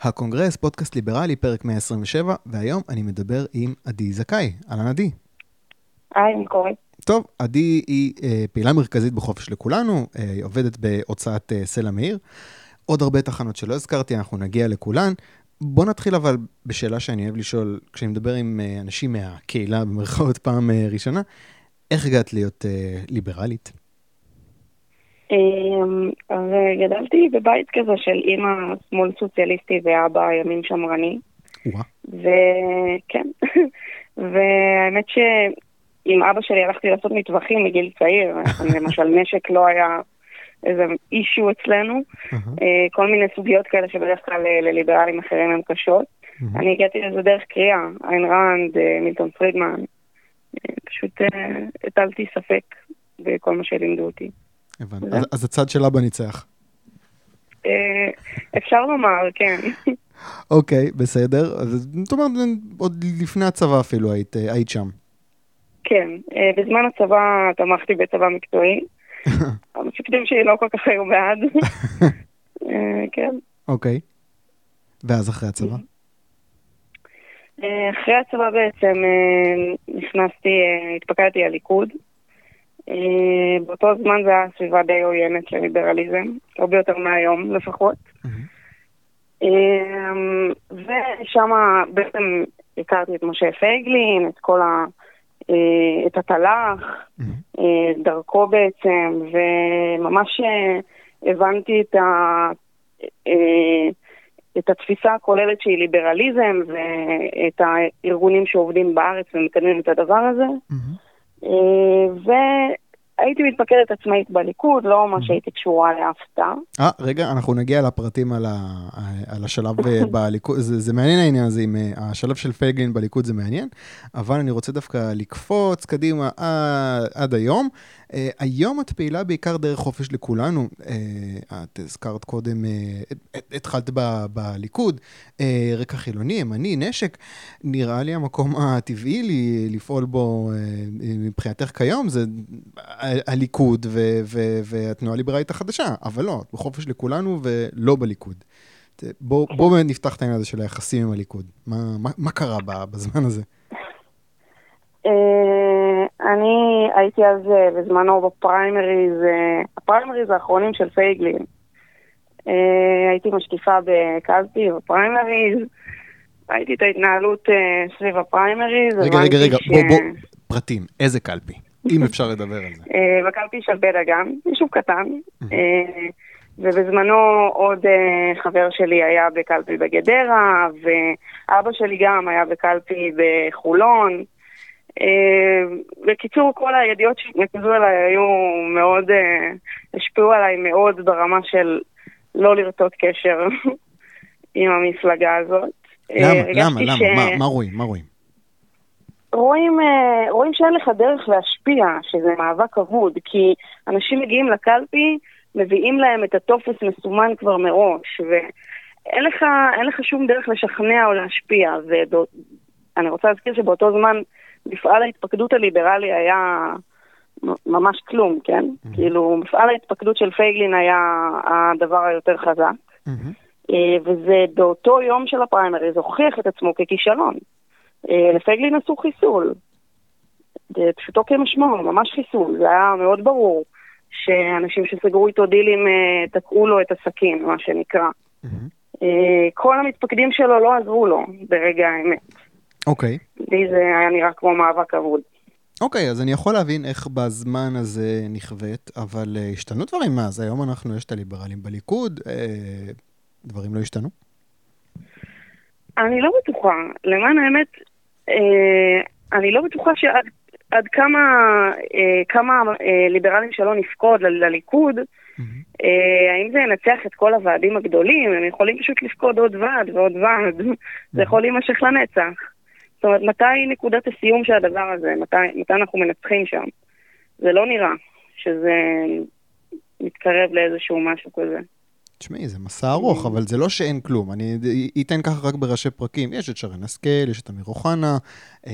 הקונגרס, פודקאסט ליברלי, פרק 127, והיום אני מדבר עם עדי זכאי. אהלן עדי. היי, מה קורה? טוב, עדי היא אה, פעילה מרכזית בחופש לכולנו, אה, היא עובדת בהוצאת אה, סלע מאיר. עוד הרבה תחנות שלא הזכרתי, אנחנו נגיע לכולן. בוא נתחיל אבל בשאלה שאני אוהב לשאול, כשאני מדבר עם אה, אנשים מהקהילה, במרכאות פעם אה, ראשונה, איך הגעת להיות אה, ליברלית? אמ, אז אה, בבית כזה של אימא שמאל סוציאליסטי ואבא ימין שמרני. וכן, והאמת שעם אבא שלי הלכתי לעשות מטווחים מגיל צעיר, למשל נשק לא היה איזה אישיו אצלנו, אה, כל מיני סוגיות כאלה שבדרך כלל אה, לליברלים אחרים הן קשות. אני הגעתי לזה דרך קריאה, איין ראנד, מילטון פרידמן, פשוט הטלתי ספק בכל מה שלימדו אותי. הבנתי. אז, אז הצד של אבא ניצח. אה, אפשר לומר, כן. אוקיי, בסדר. אז זאת אומרת, עוד לפני הצבא אפילו היית, אה, היית שם. כן, אה, בזמן הצבא תמכתי בצבא מקצועי. המפקדים שלי לא כל כך היו בעד. כן. אוקיי. ואז אחרי הצבא? אחרי הצבא בעצם נכנסתי, התפקדתי הליכוד. אה, באותו זמן זה היה סביבה די עוינת לליברליזם, הרבה יותר מהיום לפחות. אה, ושם בעצם הכרתי את משה פייגלין, את כל ה... אה, את התל"ח, דרכו בעצם, וממש הבנתי את, ה, את התפיסה הכוללת שהיא ליברליזם, ואת הארגונים שעובדים בארץ ומקדמים את הדבר הזה. מהמם. אה, והייתי מתפקדת עצמאית בליכוד, לא ממש הייתי קשורה לאף תא. אה, רגע, אנחנו נגיע לפרטים על, ה, על השלב אה, בליכוד, זה, זה מעניין העניין הזה, עם אה, השלב של פייגלין בליכוד זה מעניין, אבל אני רוצה דווקא לקפוץ קדימה עד, עד היום. אה, היום את פעילה בעיקר דרך חופש לכולנו. אה, את הזכרת קודם, אה, התחלת בליכוד, רקע חילוני, ימני, נשק. נראה לי המקום הטבעי לי, לפעול בו מבחינתך כיום זה הליכוד והתנועה הליברלית החדשה, אבל לא, בחופש לכולנו ולא בליכוד. ת- בוא, נפתח את העניין הזה של היחסים עם הליכוד. מה, מה, מה קרה בזמן הזה? אה, אני הייתי אז אה, בזמנו בפריימריז, אה, הפריימריז האחרונים של פייגלין. הייתי משקיפה בקלפי בפריימריז, ראיתי את ההתנהלות סביב הפריימריז. רגע, רגע, רגע, ש- בוא, בוא, פרטים, איזה קלפי? אם אפשר לדבר על זה. בקלפי של בית דגן, יישוב קטן, אה, ובזמנו עוד חבר שלי היה בקלפי בגדרה, ואבא שלי גם היה בקלפי בחולון. אה, בקיצור, כל הידיעות שנקזו אליי היו מאוד, אה, השפיעו עליי מאוד ברמה של לא לרצות קשר עם המפלגה הזאת. אה, למה? למה? למה? ש- מה- מה רואים? מה רואים? רואים, רואים שאין לך דרך להשפיע, שזה מאבק אבוד, כי אנשים מגיעים לקלפי, מביאים להם את הטופס מסומן כבר מראש, ואין לך, לך שום דרך לשכנע או להשפיע. ואני רוצה להזכיר שבאותו זמן מפעל ההתפקדות הליברלי היה ממש כלום, כן? כאילו, מפעל ההתפקדות של פייגלין היה הדבר היותר חזק. אה, וזה באותו יום של הפריימריז הוכיח את עצמו ככישלון. אה, לפייגלין עשו חיסול. פשוטו כמשמעו, ממש חיסול. זה היה מאוד ברור שאנשים שסגרו איתו דילים אה, תקעו לו את הסכין, מה שנקרא. אה, כל המתפקדים שלו לא עזרו לו ברגע האמת. אוקיי. לי זה היה נראה כמו מאבק אבוד. אוקיי, אז אני יכול להבין איך בזמן הזה נכווית, אבל אה, השתנו דברים מאז. היום אנחנו, יש את הליברלים בליכוד, אה, דברים לא השתנו? אני לא בטוחה. למען האמת, אה, אני לא בטוחה שעד עד כמה, אה, כמה אה, ליברלים שלא נפקוד ל- לליכוד, מהמם. אה, האם זה ינצח את כל הוועדים הגדולים? הם יכולים פשוט לפקוד עוד ועד ועוד ועד. זה יכול להימשך לנצח. זאת אומרת, מתי נקודת הסיום של הדבר הזה? מתי, מתי אנחנו מנצחים שם? זה לא נראה שזה מתקרב לאיזשהו משהו כזה. תשמעי, זה מסע ארוך, אבל זה לא שאין כלום. אני אתן ככה רק בראשי פרקים. יש את שרן השכל, יש את אמיר אוחנה, אה,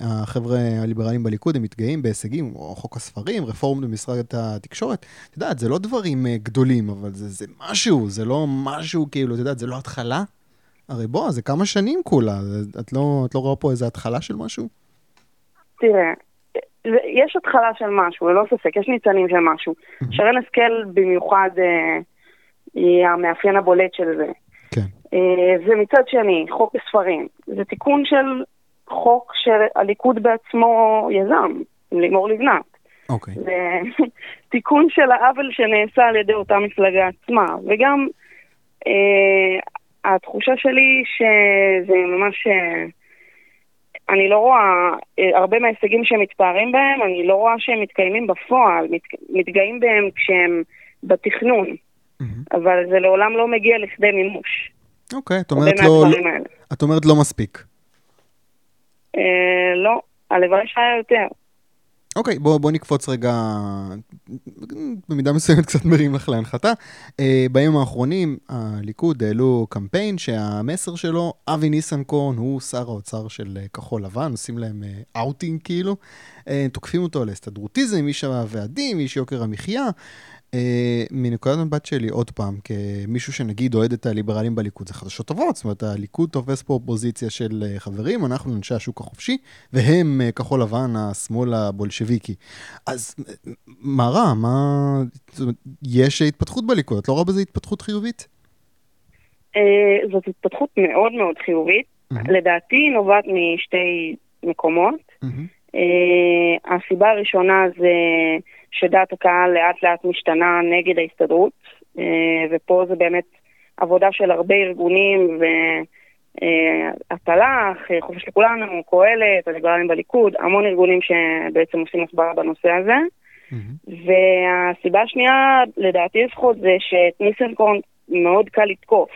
החבר'ה הליברליים בליכוד, הם מתגאים בהישגים, או חוק הספרים, רפורמות במשרד התקשורת. את יודעת, זה לא דברים אה, גדולים, אבל זה, זה משהו, זה לא משהו כאילו, את יודעת, זה לא התחלה, הרי בוא, זה כמה שנים כולה, את לא, את לא רואה פה איזה התחלה של משהו? תראה, יש התחלה של משהו, ללא ספק, יש ניצנים של משהו. שרן השכל במיוחד אה, היא המאפיין הבולט של זה. כן. אה, ומצד שני, חוק הספרים, זה תיקון של חוק שהליכוד בעצמו יזם, עם לימור לבנת. אוקיי. זה תיקון של העוול שנעשה על ידי אותה מפלגה עצמה, וגם אה, התחושה שלי שזה ממש... אה, אני לא רואה, אה, הרבה מההישגים שהם מתפארים בהם, אני לא רואה שהם מתקיימים בפועל, מת, מתגאים בהם כשהם בתכנון, Mm-hmm. אבל זה לעולם לא מגיע לכדי מימוש. אוקיי, את אומרת לא. את אומרת לא מספיק. אה, לא, הלוואי שהיה יותר. אוקיי, בוא, בוא נקפוץ רגע, במידה מסוימת קצת מרים לך להנחתה. אה, בימים האחרונים הליכוד העלו קמפיין שהמסר שלו, אבי ניסנקורן הוא שר האוצר של אה, כחול לבן, עושים להם אה, אאוטינג כאילו. אה, תוקפים אותו על הסתדרוטיזם, איש הוועדים, איש יוקר המחיה. אה, מנקודת מבט שלי, עוד פעם, כמישהו שנגיד אוהד את הליברלים בליכוד, זה חדשות טובות, זאת אומרת, הליכוד תופס פה פוזיציה של אה, חברים, אנחנו אנשי השוק החופשי, והם אה, כחול לבן, השמאל הבולשביקי. אז אה, מה רע? מה... זאת אומרת, יש התפתחות בליכוד, את לא רואה בזה התפתחות חיובית? אה, זאת התפתחות מאוד מאוד חיובית. מהמם. לדעתי נובעת משתי מקומות. אה, הסיבה הראשונה זה שדעת הקהל לאט לאט משתנה נגד ההסתדרות, אה, ופה זה באמת עבודה של הרבה ארגונים, והתל"ח, אה, חופש לכולנו, קהלת, הליברלים בליכוד, המון ארגונים שבעצם עושים הסברה בנושא הזה. והסיבה השנייה, לדעתי לפחות, זה שאת ניסנקורן מאוד קל לתקוף.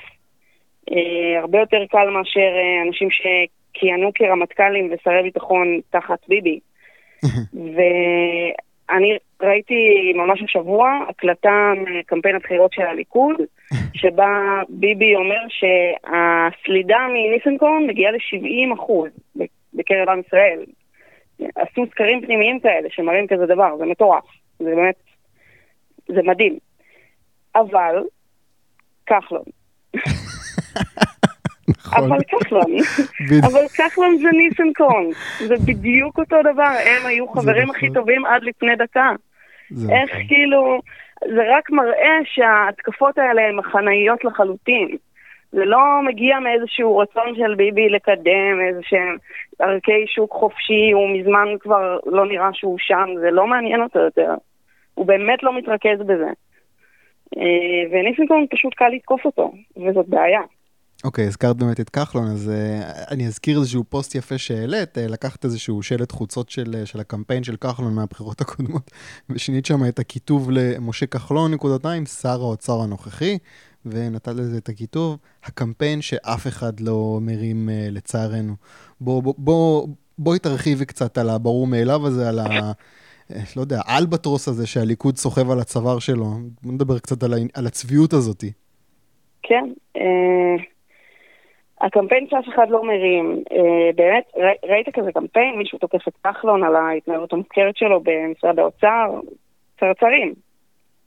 הרבה יותר קל מאשר אנשים שכיהנו כרמטכ"לים ושרי ביטחון תחת ביבי. ואני ראיתי ממש השבוע הקלטה מקמפיין הבחירות של הליכוד, שבה ביבי אומר שהסלידה מניסנקורן מגיעה ל-70 אחוז בקרב עם ישראל. עשו סקרים פנימיים כאלה שמראים כזה דבר, זה מטורף. זה באמת, זה מדהים. אבל, כחלון. נכון. אבל כחלון. אבל כחלון זה ניסנקורן. זה בדיוק אותו דבר, הם היו חברים נכון. הכי טובים עד לפני דקה. איך נכון. כאילו, זה רק מראה שההתקפות האלה הן מחנאיות לחלוטין. זה לא מגיע מאיזשהו רצון של ביבי לקדם איזה שהם ערכי שוק חופשי, הוא מזמן כבר לא נראה שהוא שם, זה לא מעניין אותו יותר. הוא באמת לא מתרכז בזה. אה, וניסנקורן פשוט קל לתקוף אותו, וזאת בעיה. אוקיי, הזכרת באמת את כחלון, אז uh, אני אזכיר איזשהו פוסט יפה שהעלית, uh, לקחת איזשהו שלט חוצות של, uh, של הקמפיין של כחלון מהבחירות הקודמות, ושינית שם את הכיתוב למשה כחלון, נקודתיים, שר האוצר הנוכחי, ונתת לזה את הכיתוב, הקמפיין שאף אחד לא מרים uh, לצערנו. בוא, בוא, בוא, בואי תרחיבי קצת על הברור מאליו הזה, על ה... לא יודע, האלבטרוס הזה שהליכוד סוחב על הצוואר שלו. בוא נדבר קצת על, ה... על הצביעות הזאתי. כן, אה, הקמפיין שאף אחד לא מרים, אה, באמת, ראית כזה קמפיין, מישהו תוקף את כחלון על ההתנהלות המופקרת שלו במשרד האוצר, צרצרים.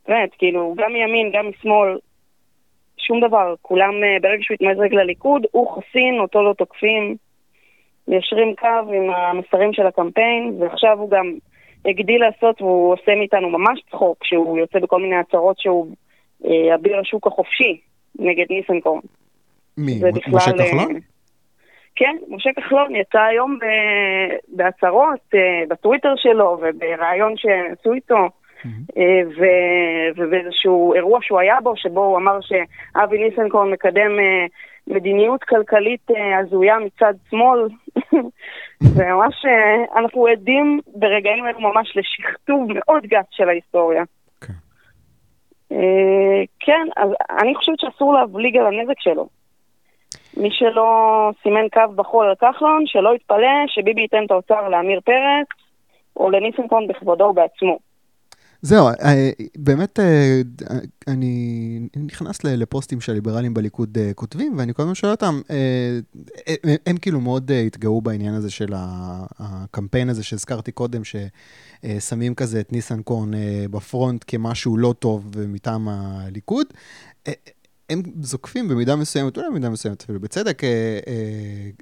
באמת, כאילו, גם מימין, גם משמאל, שום דבר. כולם, אה, ברגע שהוא התמזג לליכוד, הוא חסין, אותו לא תוקפים, מיישרים קו עם המסרים של הקמפיין, ועכשיו הוא גם הגדיל לעשות, והוא עושה מאיתנו ממש צחוק, כשהוא יוצא בכל מיני הצהרות שהוא אה, אביר השוק החופשי נגד ניסנקורן. מי? זה מ- בכלל... משה אה, כחלון? כן, משה כחלון יצא היום ב- בהצהרות, אה, בטוויטר שלו ובריאיון שעשו איתו, אה, ו- ובאיזשהו אירוע שהוא היה בו, שבו הוא אמר שאבי ניסנקורן מקדם אה, מדיניות כלכלית אה, הזויה מצד שמאל. וממש, אה, אנחנו עדים ברגעים אלו ממש לשכתוב מאוד גס של ההיסטוריה. כן. אה, כן, אז אני חושבת שאסור להבליג על הנזק שלו. מי שלא סימן קו בחול על כחלון, שלא יתפלא שביבי ייתן את האוצר לעמיר פרץ או לניסנקורן בכבודו ובעצמו. זהו, אה, באמת אה, אני נכנס לפוסטים שהליברלים בליכוד אה, כותבים, ואני כל הזמן שואל אותם, אה, הם- הם כאילו מאוד התגאו בעניין הזה של הקמפיין הזה שהזכרתי קודם, ששמים כזה את ניסנקורן בפרונט כמשהו לא טוב מטעם הליכוד. הם זוקפים במידה מסוימת, אולי במידה מסוימת אפילו בצדק, אה, אה,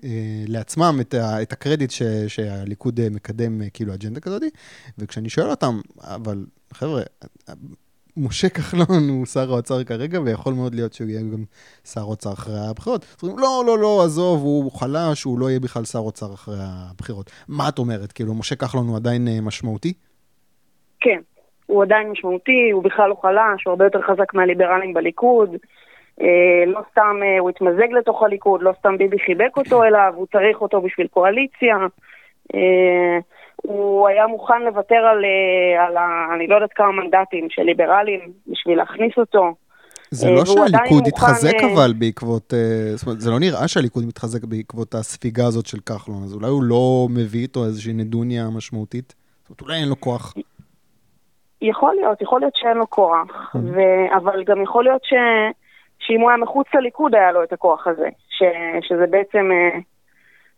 אה, לעצמם את, ה, את הקרדיט ש, שהליכוד אה, מקדם אה, כאילו אג'נדה כזאת, וכשאני שואל אותם, אבל חבר'ה, משה כחלון הוא שר האוצר כרגע, ויכול מאוד להיות שהוא יהיה גם שר אוצר אחרי הבחירות. אז אומרים, לא, לא, לא, עזוב, הוא חלש, הוא לא יהיה בכלל שר אוצר אחרי הבחירות. מה את אומרת? כאילו, משה כחלון הוא עדיין אה, משמעותי? כן, הוא עדיין משמעותי, הוא בכלל לא חלש, הוא הרבה יותר חזק מהליברלים בליכוד. אה, לא סתם אה, הוא התמזג לתוך הליכוד, לא סתם ביבי חיבק אותו אליו, הוא צריך אותו בשביל קואליציה. אה, הוא היה מוכן לוותר על, על ה, אני לא יודעת כמה מנדטים של ליברלים בשביל להכניס אותו. זה לא שהליכוד מוכן, התחזק אה, אבל בעקבות, זאת אומרת, זה לא נראה שהליכוד מתחזק בעקבות הספיגה הזאת של כחלון, אז אולי הוא לא מביא איתו איזושהי נדוניה משמעותית? זאת אומרת, אולי אין לו כוח. יכול להיות, יכול להיות שאין לו כוח, ו... אבל גם יכול להיות ש... שאם הוא היה מחוץ לליכוד היה לו את הכוח הזה, ש... שזה בעצם, אה,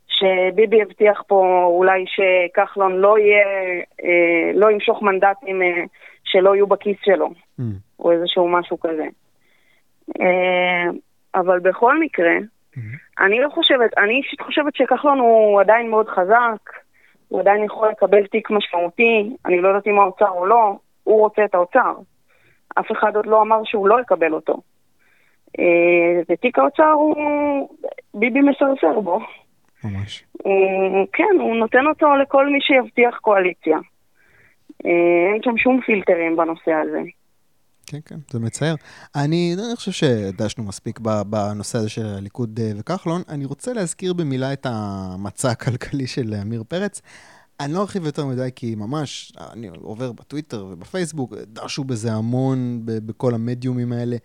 שביבי הבטיח פה אולי שכחלון לא יהיה, אה, לא ימשוך מנדטים אה, שלא יהיו בכיס שלו, Mm. או איזשהו משהו כזה. אבל בכל מקרה, אני לא חושבת, אני אישית חושבת שכחלון הוא עדיין מאוד חזק, הוא עדיין יכול לקבל תיק משמעותי, אני לא יודעת אם האוצר או לא, הוא רוצה את האוצר. אף אחד עוד לא אמר שהוא לא יקבל אותו. אה, ותיק האוצר הוא... ביבי מסרסר בו. ממש. הוא, כן, הוא נותן אותו לכל מי שיבטיח קואליציה. אה, אין שם שום פילטרים בנושא הזה. כן, כן, זה מצער. אני, אני חושב שדשנו מספיק בנושא הזה של הליכוד אה, וכחלון. אני רוצה להזכיר במילה את המצע הכלכלי של עמיר פרץ. אני לא ארחיב יותר מדי, כי ממש, אני עובר בטוויטר ובפייסבוק, דשו בזה המון ב- בכל המדיומים האלה.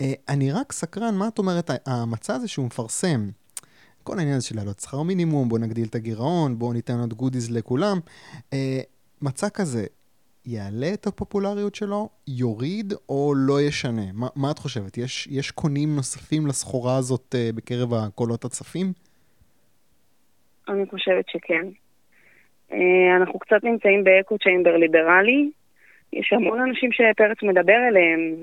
אה, אני רק סקרן, מה את אומרת, המצע הזה שהוא מפרסם, כל העניין הזה של להעלות שכר מינימום, בואו נגדיל את הגירעון, בואו ניתן עוד גודיז לכולם. אה, מצע כזה, יעלה את הפופולריות שלו, יוריד או לא ישנה? מה, מה את חושבת? יש, יש קונים נוספים לסחורה הזאת uh, בקרב הקולות הצפים? אני חושבת שכן. אה, אנחנו קצת נמצאים באקו צ'יימבר ליברלי. יש המון אנשים שפרץ מדבר אליהם,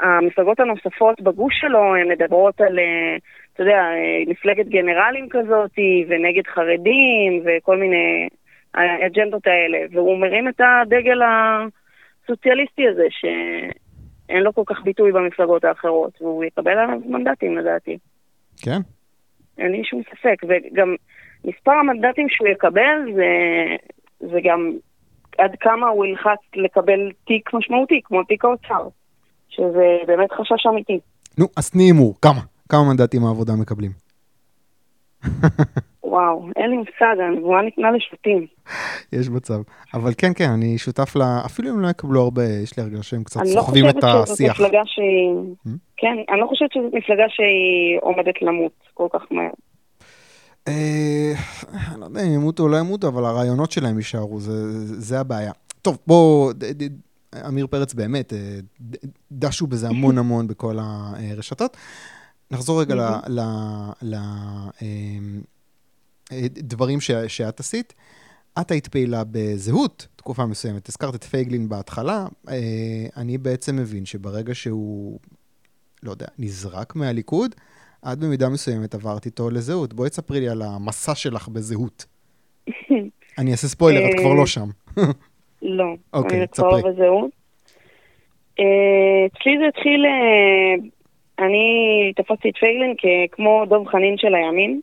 והמפלגות הנוספות בגוש שלו, הן מדברות על, אה, אתה יודע, אה, מפלגת גנרלים כזאת, ונגד חרדים, וכל מיני האג'נדות האלה. והוא מרים את הדגל הסוציאליסטי הזה, שאין לו כל כך ביטוי במפלגות האחרות, והוא יקבל עליו מנדטים לדעתי. כן. אין לי שום ספק, וגם מספר המנדטים שהוא יקבל זה, זה גם עד כמה הוא ילחץ לקבל תיק משמעותי, כמו תיק האוצר, שזה באמת חשש אמיתי. נו, אז תני הימור, כמה? כמה מנדטים העבודה מקבלים? וואו, אין לי מושג, הנבואה ניתנה לשבטים. יש מצב. אבל כן, כן, אני שותף ל... אפילו אם לא יקבלו הרבה, יש לי הרגשה שהם קצת אני לא סוחבים חושבת את שזאת השיח. מפלגה שהיא... Hmm? כן, אני לא חושבת שזאת מפלגה שהיא עומדת למות כל כך מהר. אה, אני לא יודע אם ימותו או לא ימותו, אבל הרעיונות שלהם יישארו, זה, זה הבעיה. טוב, בוא, ד- ד- עמיר פרץ באמת, אה, דשו בזה המון המון בכל הרשתות. נחזור רגע ל- ל- ל- אה, אה, שאת עשית. את היית פעילה בזהות תקופה מסוימת, הזכרת את פייגלין בהתחלה. אה, אני בעצם מבין שברגע שהוא, לא יודע, נזרק מהליכוד, את במידה מסוימת עברת איתו לזהות. בואי תספרי לי על המסע שלך בזהות. אני אעשה ספוילר, את כבר לא שם. לא, אוקיי, אני כבר בזהות. אה, אצלי זה התחיל, אה, אני תפסתי את פייגלין כמו דב חנין של הימין.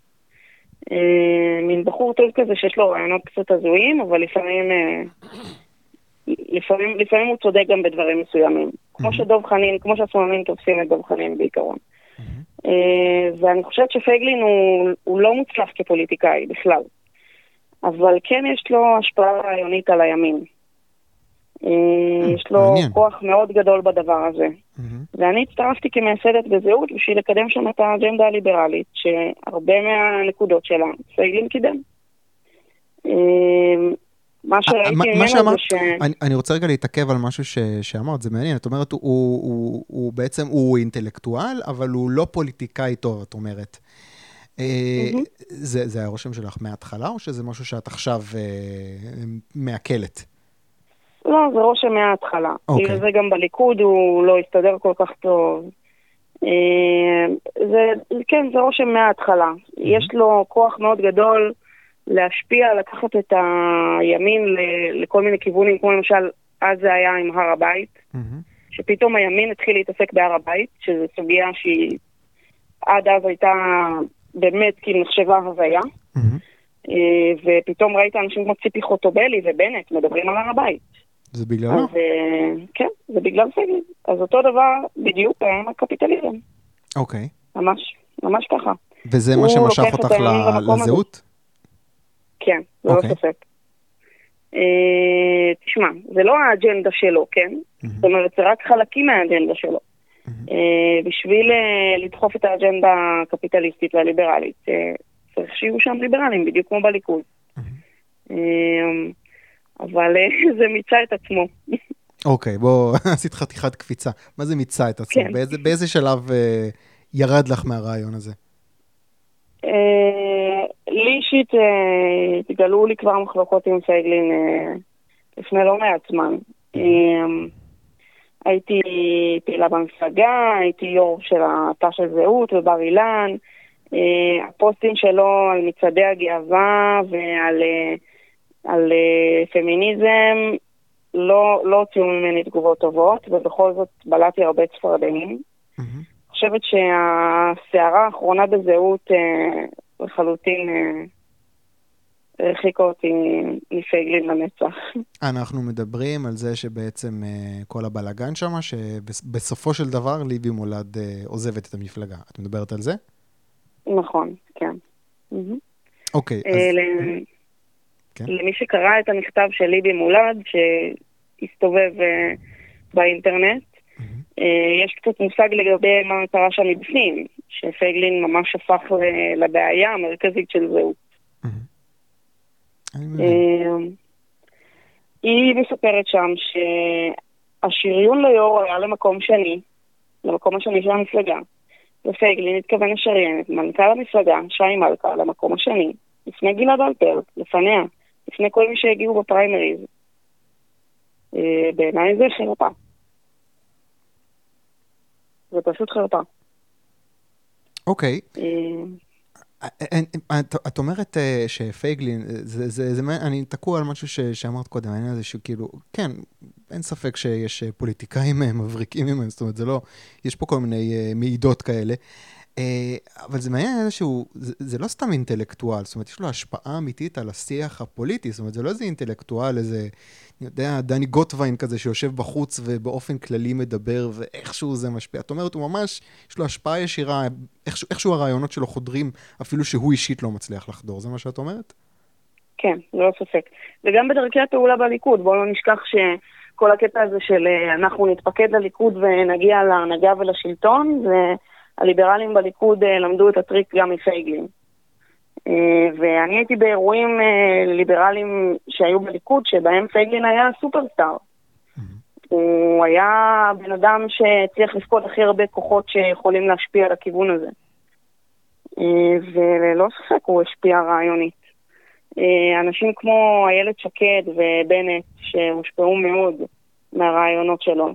אה, מין בחור טוב כזה שיש לו רעיונות קצת הזויים, אבל לפעמים, אה, לפעמים, לפעמים הוא צודק גם בדברים מסוימים. כמו שדב חנין, כמו שהשמאלנים תופסים את דב חנין בעיקרון. אה, ואני חושבת שפייגלין הוא, הוא לא מוצלח כפוליטיקאי בכלל. אבל כן יש לו השפעה רעיונית על הימין. אה, יש לו מעניין. כוח מאוד גדול בדבר הזה. ואני הצטרפתי כמייסדת בזהות בשביל לקדם שם את האג'נדה הליברלית, שהרבה מהנקודות שלה פייגלין קידם. אה, מה מה- שראיתי מה ממנו זה ש... אני, אני רוצה רגע להתעכב על משהו ש, שאמרת, זה מעניין. את אומרת, הוא, הוא, הוא, הוא בעצם, הוא אינטלקטואל, אבל הוא לא פוליטיקאי טוב, את אומרת. אה, מהמם. זה, זה היה הרושם שלך מההתחלה, או שזה משהו שאת עכשיו אה, מעכלת? אה, לא, זה רושם מההתחלה. אוקיי. בגלל זה גם בליכוד הוא לא הסתדר כל כך טוב. אה, זה, כן, זה רושם מההתחלה. יש לו כוח מאוד גדול להשפיע, לקחת את הימין לכל מיני כיוונים, כמו למשל, אז זה היה עם הר הבית, מהמם. שפתאום הימין התחיל להתעסק בהר הבית, שזו סוגיה שהיא עד אז הייתה באמת כאילו נחשבה הזיה. מהמם. אה, ופתאום ראית אנשים כמו ציפי חוטובלי ובנט מדברים על הר הבית. זה בגללו? אז אה, כן, זה בגלל פייגלין. אז אותו דבר בדיוק היה עם הקפיטליזם. אוקיי. ממש, ממש ככה. וזה מה שמשך אותך ל-. לזהות? כן, ללא אוקיי. ספק. אה, תשמע, זה לא האג'נדה שלו, כן? מהמם. זאת אומרת, זה רק חלקים מהאג'נדה שלו. מהמם. אה, בשביל אה, לדחוף את האג'נדה הקפיטליסטית והליברלית, אה, צריך שיהיו שם ליברלים, בדיוק כמו בליכוד. מהמם. אה, אבל אה, זה מיצה את עצמו. אוקיי, בוא, עשית חתיכת קפיצה. מה זה מיצה את עצמו? כן. באיזה- באיזה שלב אה, ירד לך מהרעיון הזה? אה, לי אישית אה, התגלו לי כבר מחלוקות עם פייגלין אה, לפני לא מעט זמן. הייתי פעילה במפלגה, הייתי יו"ר של התא של זהות ובר אילן. הפוסטים שלו על מצעדי הגאווה ועל על, פמיניזם לא לא הוציאו ממני תגובות טובות, ובכל זאת בלעתי הרבה צפרדעים. מהמם. חושבת שהסערה האחרונה בזהות אה, לחלוטין אה, הרחיקה אותי מפייגלין לנצח. אנחנו מדברים על זה שבעצם אה, כל הבלגן שם, שבסופו של דבר ליבי מולד עוזבת את המפלגה. את מדברת על זה? נכון, כן. אוקיי, אז... כן. למי שקרא את המכתב של ליבי מולד, שהסתובב באינטרנט, יש קצת מושג לגבי מה קרה שם מבפנים, שפייגלין ממש הפך אה, לבעיה המרכזית של זהות. אה, היא מספרת שם שהשריון ליו"ר היה למקום שני, למקום השני של המפלגה, ופייגלין התכוון לשריין את מנכ"ל המפלגה, שי מלכה, למקום השני, לפני גלעד אלפר, לפניה, לפני כל מי שהגיעו בפריימריז. אה, בעיניי זה חרפה. זה פשוט חרפה. אוקיי, אה, אין- את, את אומרת אה, שפייגלין, אה, זה, זה, זה, אני תקוע על משהו ש, שאמרת קודם, העניין הזה שכאילו, כן, אין ספק שיש אה, פוליטיקאים אה, מבריקים ממנו, זאת אומרת, זה לא, יש פה כל מיני אה, מעידות כאלה, אה, אבל זה מעניין שהוא, זה, זה לא סתם אינטלקטואל, זאת אומרת, יש לו השפעה אמיתית על השיח הפוליטי, זאת אומרת, זה לא איזה אינטלקטואל, איזה, אני יודע, דני גוטווין כזה שיושב בחוץ ובאופן כללי מדבר, ואיכשהו זה משפיע. את אומרת, הוא ממש, יש לו השפעה ישירה, איכשהו, איכשהו הרעיונות שלו חודרים, אפילו שהוא אישית לא מצליח לחדור, זה מה שאת אומרת? כן, ללא ספק. וגם בדרכי הפעולה בליכוד, בואו לא נשכח שכל הקטע הזה של אה, אנחנו נתפקד לליכוד ונגיע להנהגה ולשלטון, והליברלים בליכוד אה, למדו את הטריק גם מפייגלין. אה, ואני הייתי באירועים אה, ליברליים שהיו בליכוד, שבהם פייגלין היה סופרסטאר. הוא היה בן אדם שהצליח לפקוד הכי הרבה כוחות שיכולים להשפיע על הכיוון הזה. וללא ספק הוא השפיע רעיונית. אנשים כמו איילת שקד ובנט, שהושפעו מאוד מהרעיונות שלו,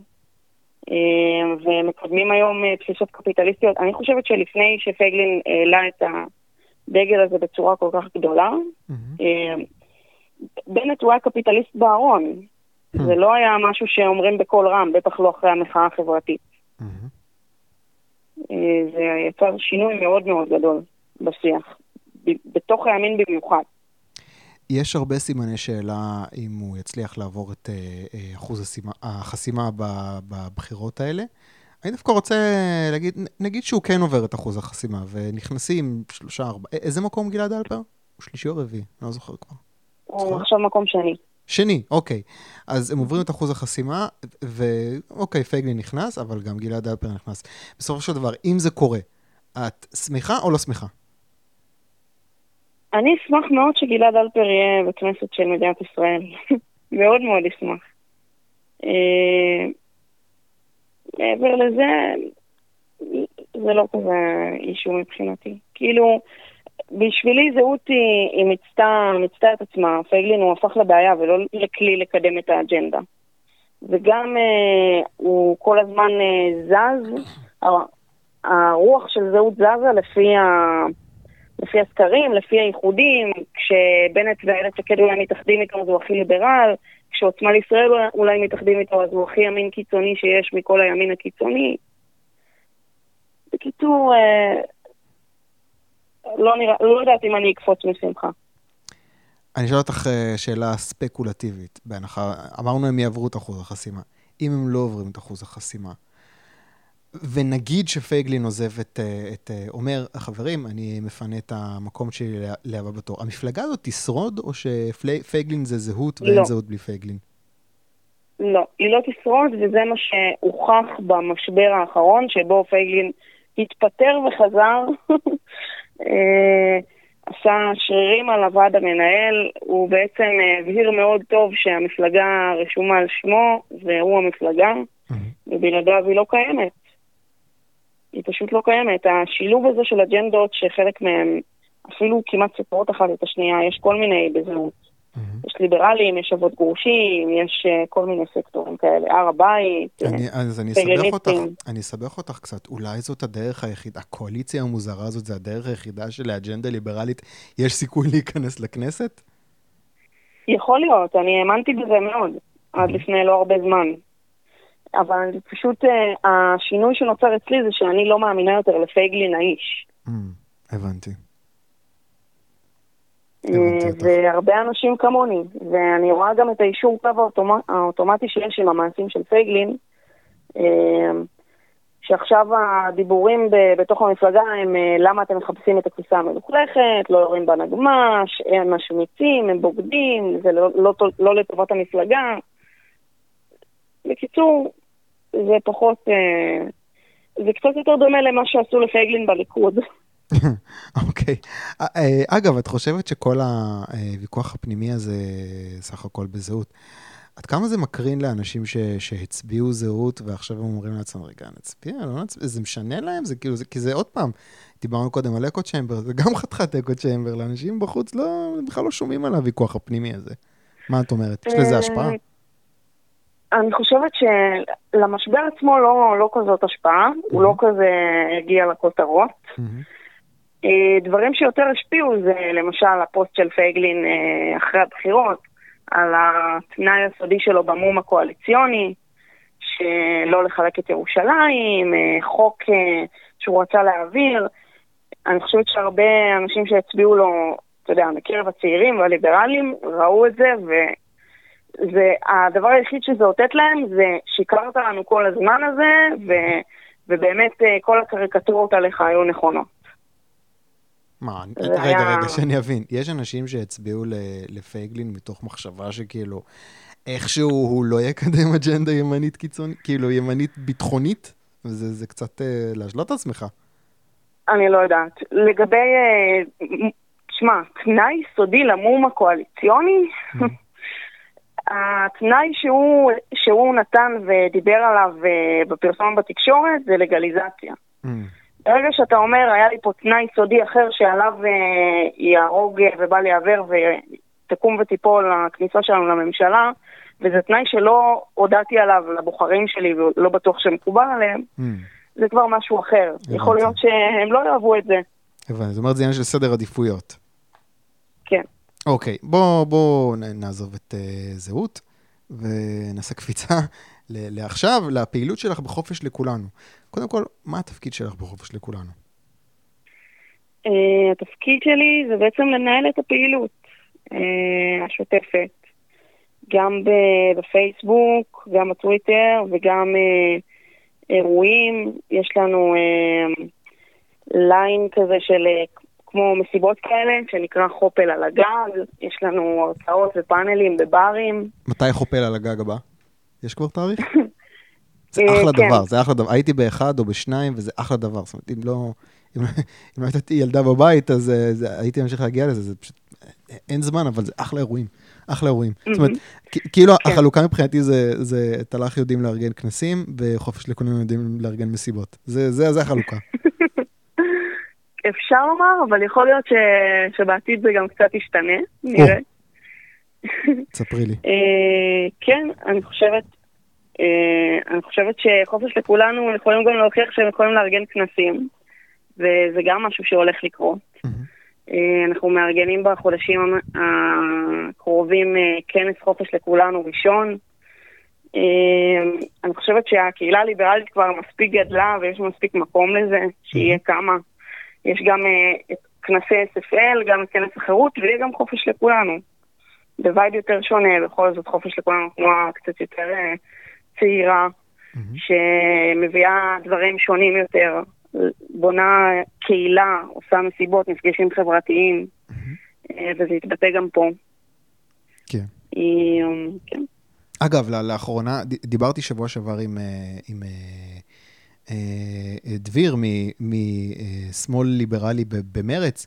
ומקדמים היום אה, תפיסות קפיטליסטיות. אני חושבת שלפני שפייגלין העלה את הדגל הזה בצורה כל כך גדולה, אה, בנט הוא היה קפיטליסט בארון. זה לא היה משהו שאומרים בקול רם, בטח לא אחרי המחאה החברתית. אה, זה יצר שינוי מאוד מאוד גדול בשיח, בתוך הימין במיוחד. יש הרבה סימני שאלה אם הוא יצליח לעבור את אה, אה, אחוז הסימה, החסימה בבחירות האלה. אני דווקא רוצה להגיד, נגיד שהוא כן עובר את אחוז החסימה, ונכנסים שלושה, ארבעה, איזה מקום גלעד אלפר? הוא שלישי או רביעי? אני לא זוכר כבר. הוא. עכשיו מקום שני. שני, אוקיי. אז הם עוברים את אחוז החסימה, ואוקיי, פייגלין נכנס, אבל גם גלעד אלפר נכנס. בסופו של דבר, אם זה קורה, את שמחה או לא שמחה? אני אשמח מאוד שגלעד אלפר יהיה בכנסת של מדינת ישראל. מאוד מאוד אשמח. אה, מעבר לזה, זה לא כזה אישו מבחינתי. כאילו, בשבילי זהות היא, מיצתה, מיצתה את עצמה. פייגלין הוא הפך לבעיה ולא לכלי לקדם את האג'נדה. וגם אה, הוא כל הזמן אה, זז, הרוח של זהות זזה לפי, ה... לפי הסקרים, לפי האיחודים, כשבנט ואיילת שקד אולי מתאחדים איתו אז הוא הכי ליברל, כשעוצמה לישראל אולי מתאחדים איתו אז הוא הכי ימין קיצוני שיש מכל הימין הקיצוני. בקיצור, אה, לא. לא יודעת אם אני אקפוץ משמחה. אני אשאל אותך אה, שאלה ספקולטיבית, בהנחה, אמרנו הם יעברו את אחוז החסימה. אם הם לא עוברים את אחוז החסימה, ונגיד שפייגלין עוזב את, אה, את, אה, אומר, חברים, אני מפנה את המקום שלי להבא בתור. המפלגה הזאת תשרוד, או שפייגלין זה זהות ואין לא. זהות בלי פייגלין? לא, היא לא תשרוד, וזה מה שהוכח במשבר האחרון, שבו פייגלין התפטר וחזר. עשה שרירים על הוועד המנהל, הוא בעצם אה, הבהיר מאוד טוב שהמפלגה רשומה על שמו, והוא המפלגה, ובלעדיו היא לא קיימת. היא פשוט לא קיימת. השילוב הזה של אג'נדות, שחלק מהן אפילו כמעט סופרות אחת את השנייה, יש כל מיני בזהות. Mm-hmm. יש ליברלים, יש אבות גרושים, יש uh, כל מיני סקטורים כאלה, הר הבית, אני, אז אני אסבך אותך, אני אסבך אותך קצת. אולי זאת הדרך היחידה, הקואליציה המוזרה הזאת זה הדרך היחידה שלאג'נדה ליברלית יש סיכוי להיכנס לכנסת? יכול להיות, אני האמנתי בזה מאוד, עד לפני לא הרבה זמן. אבל פשוט uh, השינוי שנוצר אצלי זה שאני לא מאמינה יותר לפייגלין האיש. Mm, הבנתי. והרבה אנשים כמוני, ואני רואה גם את האישור קו האוטומטי שיש עם המעשים של פייגלין, אה, שעכשיו הדיבורים בתוך המפלגה הם אה, למה אתם מחפשים את התפיסה המלוכלכת, לא יורים בנגמ"ש, הם משמיצים, הם בוגדים, זה לא, לא, לא לטובת המפלגה. בקיצור, זה פחות, אה, זה קצת יותר דומה למה שעשו לפייגלין בליכוד. אוקיי. אה, אגב, את חושבת שכל הוויכוח הפנימי הזה, סך הכל בזהות, עד כמה זה מקרין לאנשים ש, שהצביעו זהות ועכשיו הם אומרים לעצמם, רגע, נצביע, לא נצביע, זה משנה להם? זה כאילו, זה, כי זה עוד פעם, דיברנו קודם על echo chamber, זה גם חתיכת echo chamber, לאנשים בחוץ לא, בכלל לא שומעים על הוויכוח הפנימי הזה. מה את אומרת? יש לזה השפעה? אני חושבת שלמשבר עצמו לא, לא כזאת השפעה, הוא לא כזה הגיע לכותרות. אה, דברים שיותר השפיעו זה למשל הפוסט של פייגלין אה, אחרי הבחירות, על התנאי הסודי שלו במו"מ הקואליציוני, שלא לחלק את ירושלים, אה, חוק שהוא רצה להעביר. אני חושבת שהרבה אנשים שהצביעו לו, אתה יודע, מקרב הצעירים והליברלים, ראו את זה, והדבר היחיד שזה אותת להם זה שיקרת לנו כל הזמן הזה, ו, ובאמת כל הקריקטורות עליך היו נכונות. מה, רגע, היה... רגע, שאני אבין. יש אנשים שהצביעו לפייגלין מתוך מחשבה שכאילו, איכשהו הוא לא יקדם אג'נדה ימנית קיצונית, כאילו ימנית ביטחונית? וזה זה קצת אה, להשלות את עצמך. אני לא יודעת. לגבי, אה, שמע, תנאי סודי למום הקואליציוני, mm. התנאי שהוא, שהוא נתן ודיבר עליו אה, בפרסום בתקשורת זה לגליזציה. Mm. ברגע שאתה אומר, היה לי פה תנאי סודי אחר שעליו אה, יהרוג אה, ובל יעבר ותקום ותיפול הכניסה שלנו לממשלה, וזה תנאי שלא הודעתי עליו לבוחרים שלי ולא בטוח שמקובל עליהם, mm. זה כבר משהו אחר. הבנתי. יכול להיות שהם לא יאהבו את זה. הבנתי, זאת אומרת זה עניין של סדר עדיפויות. כן. אוקיי, בואו בוא נעזוב את uh, זהות ונעשה קפיצה לעכשיו, לפעילות שלך בחופש לכולנו. קודם כל, מה התפקיד שלך בחופש לכולנו? Uh, התפקיד שלי זה בעצם לנהל את הפעילות uh, השוטפת, גם בפייסבוק, גם בטוויטר וגם uh, אירועים. יש לנו ליין כזה של כמו מסיבות כאלה, שנקרא חופל על הגג. יש לנו הרצאות ופאנלים בברים. מתי חופל על הגג הבא? יש כבר תאריך? זה אה, אחלה כן. דבר, זה אחלה דבר. הייתי באחד או בשניים, וזה אחלה דבר. זאת אומרת, אם לא, אם, אם לא הייתי ילדה בבית, אז אה, זה, הייתי ממשיך להגיע לזה, זה פשוט, אין זמן, אבל זה אחלה אירועים. אחלה אירועים. זאת אומרת, כאילו כן. החלוקה מבחינתי זה, זה תל"ח יודעים לארגן כנסים, וחופש לכולנו יודעים לארגן מסיבות. זה, זה, זה החלוקה. אפשר לומר, אבל יכול להיות ש... שבעתיד זה גם קצת ישתנה, נראה. ספרי לי. אה, כן, אני חושבת אה, אני חושבת שחופש לכולנו יכולים גם להוכיח שהם יכולים לארגן כנסים, וזה גם משהו שהולך לקרות. אה, אנחנו מארגנים בחודשים הקרובים כנס חופש לכולנו ראשון. אני חושבת שהקהילה הליברלית כבר מספיק גדלה ויש מספיק מקום לזה, שיהיה כמה. יש גם את כנסי SFL, גם את כנס החירות, ויהיה גם חופש לכולנו. ב vibe יותר שונה, בכל זאת חופש לכולנו תנועה קצת יותר צעירה, mm-hmm. שמביאה דברים שונים יותר, בונה קהילה, עושה מסיבות, מפגשים חברתיים, mm-hmm. וזה יתבטא גם פה. כן. היא, כן. אגב, לאחרונה, דיברתי שבוע שעבר עם, עם דביר משמאל ליברלי במרץ.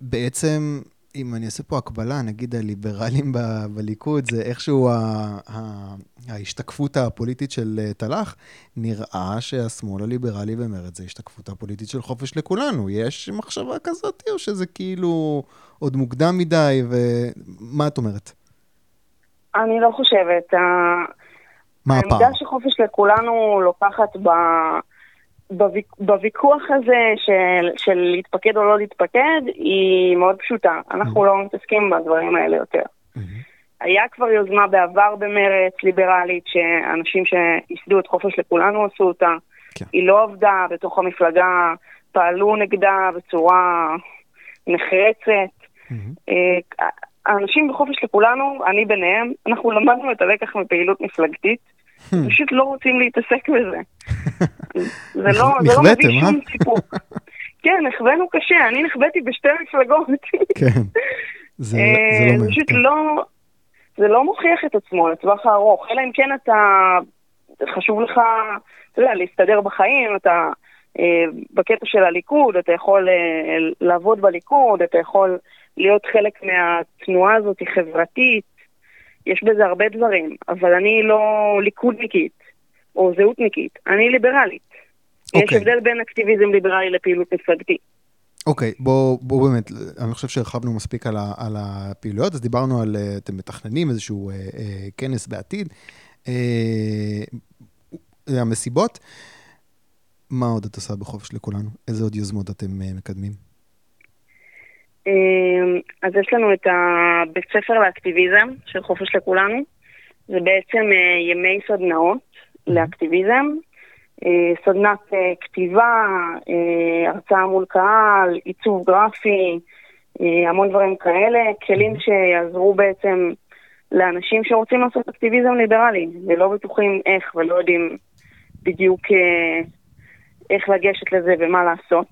בעצם אם אני אעשה פה הקבלה, נגיד הליברלים ב- בליכוד, זה איכשהו ה- ה- ההשתקפות הפוליטית של אה, תל"ח, נראה שהשמאל הליברלי במרץ זה ההשתקפות הפוליטית של חופש לכולנו. יש מחשבה כזאת, או שזה כאילו עוד מוקדם מדי, ומה את אומרת? אני לא חושבת. מה הפער? העמדה שחופש לכולנו לוקחת ב... בוויכוח הזה של, של להתפקד או לא להתפקד, היא מאוד פשוטה. אנחנו mm-hmm. לא מתעסקים בדברים האלה יותר. Mm-hmm. היה כבר יוזמה בעבר במרץ ליברלית, שאנשים שייסדו את חופש לכולנו עשו אותה. כן. היא לא עבדה בתוך המפלגה, פעלו נגדה בצורה נחרצת. Mm-hmm. האנשים בחופש לכולנו, אני ביניהם, אנחנו למדנו את הלקח מפעילות מפלגתית. Hmm. פשוט לא רוצים להתעסק בזה. זה לא, זה לא מביא שום אה? סיפוק. כן, נכווינו קשה, אני נכוויתי בשתי מפלגות. כן, זה, זה לא מעט. פשוט כן. לא, זה לא מוכיח את עצמו לטווח הארוך, אלא אם כן אתה, חשוב לך, אתה יודע, להסתדר בחיים, אתה אה, בקטע של הליכוד, אתה יכול אה, לעבוד בליכוד, אתה יכול להיות חלק מהתנועה הזאת, חברתית, יש בזה הרבה דברים, אבל אני לא ליכודניקית או זהותניקית, אני ליברלית. Okay. יש אוקיי. הבדל בין אקטיביזם ליברלי לפעילות מפלגתית. אוקיי, okay, בואו בוא באמת, אני חושב שהרחבנו מספיק על, ה, על הפעילויות, אז דיברנו על, אה, אתם מתכננים איזשהו אה, אה, כנס בעתיד, אה, המסיבות. מה עוד את עושה בחופש לכולנו? איזה עוד יוזמות אתם אה, מקדמים? אמ, אז יש לנו את הבית ספר לאקטיביזם של חופש לכולנו. זה בעצם אה, ימי סדנאות לאקטיביזם. אה, סדנת אה, כתיבה, הרצאה מול קהל, עיצוב גרפי, המון דברים כאלה, כלים שיעזרו בעצם לאנשים שרוצים לעשות אקטיביזם ליברלי, ולא בטוחים איך ולא יודעים בדיוק איך לגשת לזה ומה לעשות,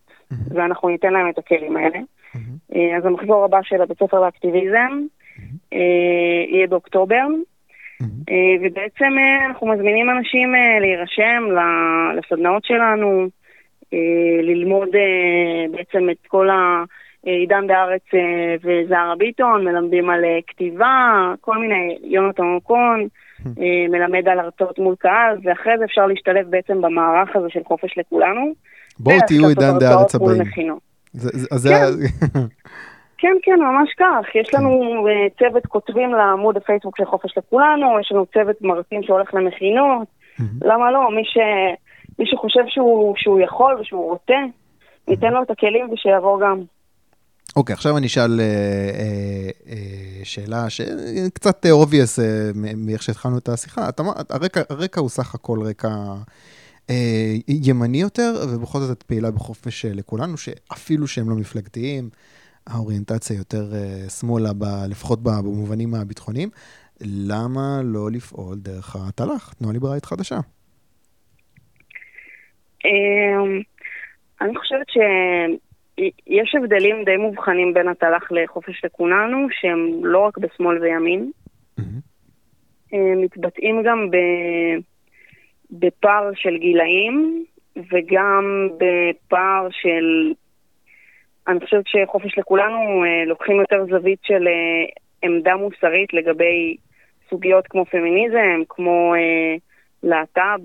ואנחנו ניתן להם את הכלים האלה. אה, אז המחזור הבא של הבית ספר לאקטיביזם אה, יהיה באוקטובר. אה, ובעצם אנחנו מזמינים אנשים להירשם לסדנאות שלנו, ללמוד בעצם את כל העידן בארץ וזהרה ביטון, מלמדים על כתיבה, כל מיני, יונתן אוקון, מלמד על הרצאות מול קהל, ואחרי זה אפשר להשתלב בעצם במערך הזה של חופש לכולנו. בואו תהיו עידן בארץ הבאים. אז זה... כן. כן, כן, ממש כך. יש לנו אה, צוות כותבים לעמוד הפייסבוק של חופש לכולנו, יש לנו צוות מרצים שהולך למכינות. למה לא? מי, ש... מי שחושב שהוא, שהוא יכול ושהוא רוצה, ניתן לו את הכלים ושיבוא גם. אוקיי, okay, עכשיו אני אשאל אה, אה, אה, שאלה שקצת obvious אה, מאיך שהתחלנו את השיחה. אתה, הרקע, הרקע הוא סך הכל רקע אה, ימני יותר, ובכל זאת את פעילה בחופש לכולנו, שאפילו שהם לא מפלגתיים, האוריינטציה יותר אה, שמאלה, ב, לפחות במובנים הביטחוניים. למה לא לפעול דרך התל"ח, תנועה ליברלית חדשה? אמ, אני חושבת שיש הבדלים די מובחנים בין התל"ח לחופש לכולנו, שהם לא רק בשמאל וימין. מתבטאים גם. בפער של גילאים וגם בפער של... אני חושבת שחופש לכולנו אה, לוקחים יותר זווית של אה, עמדה מוסרית לגבי סוגיות כמו פמיניזם, כמו אה, להט"ב,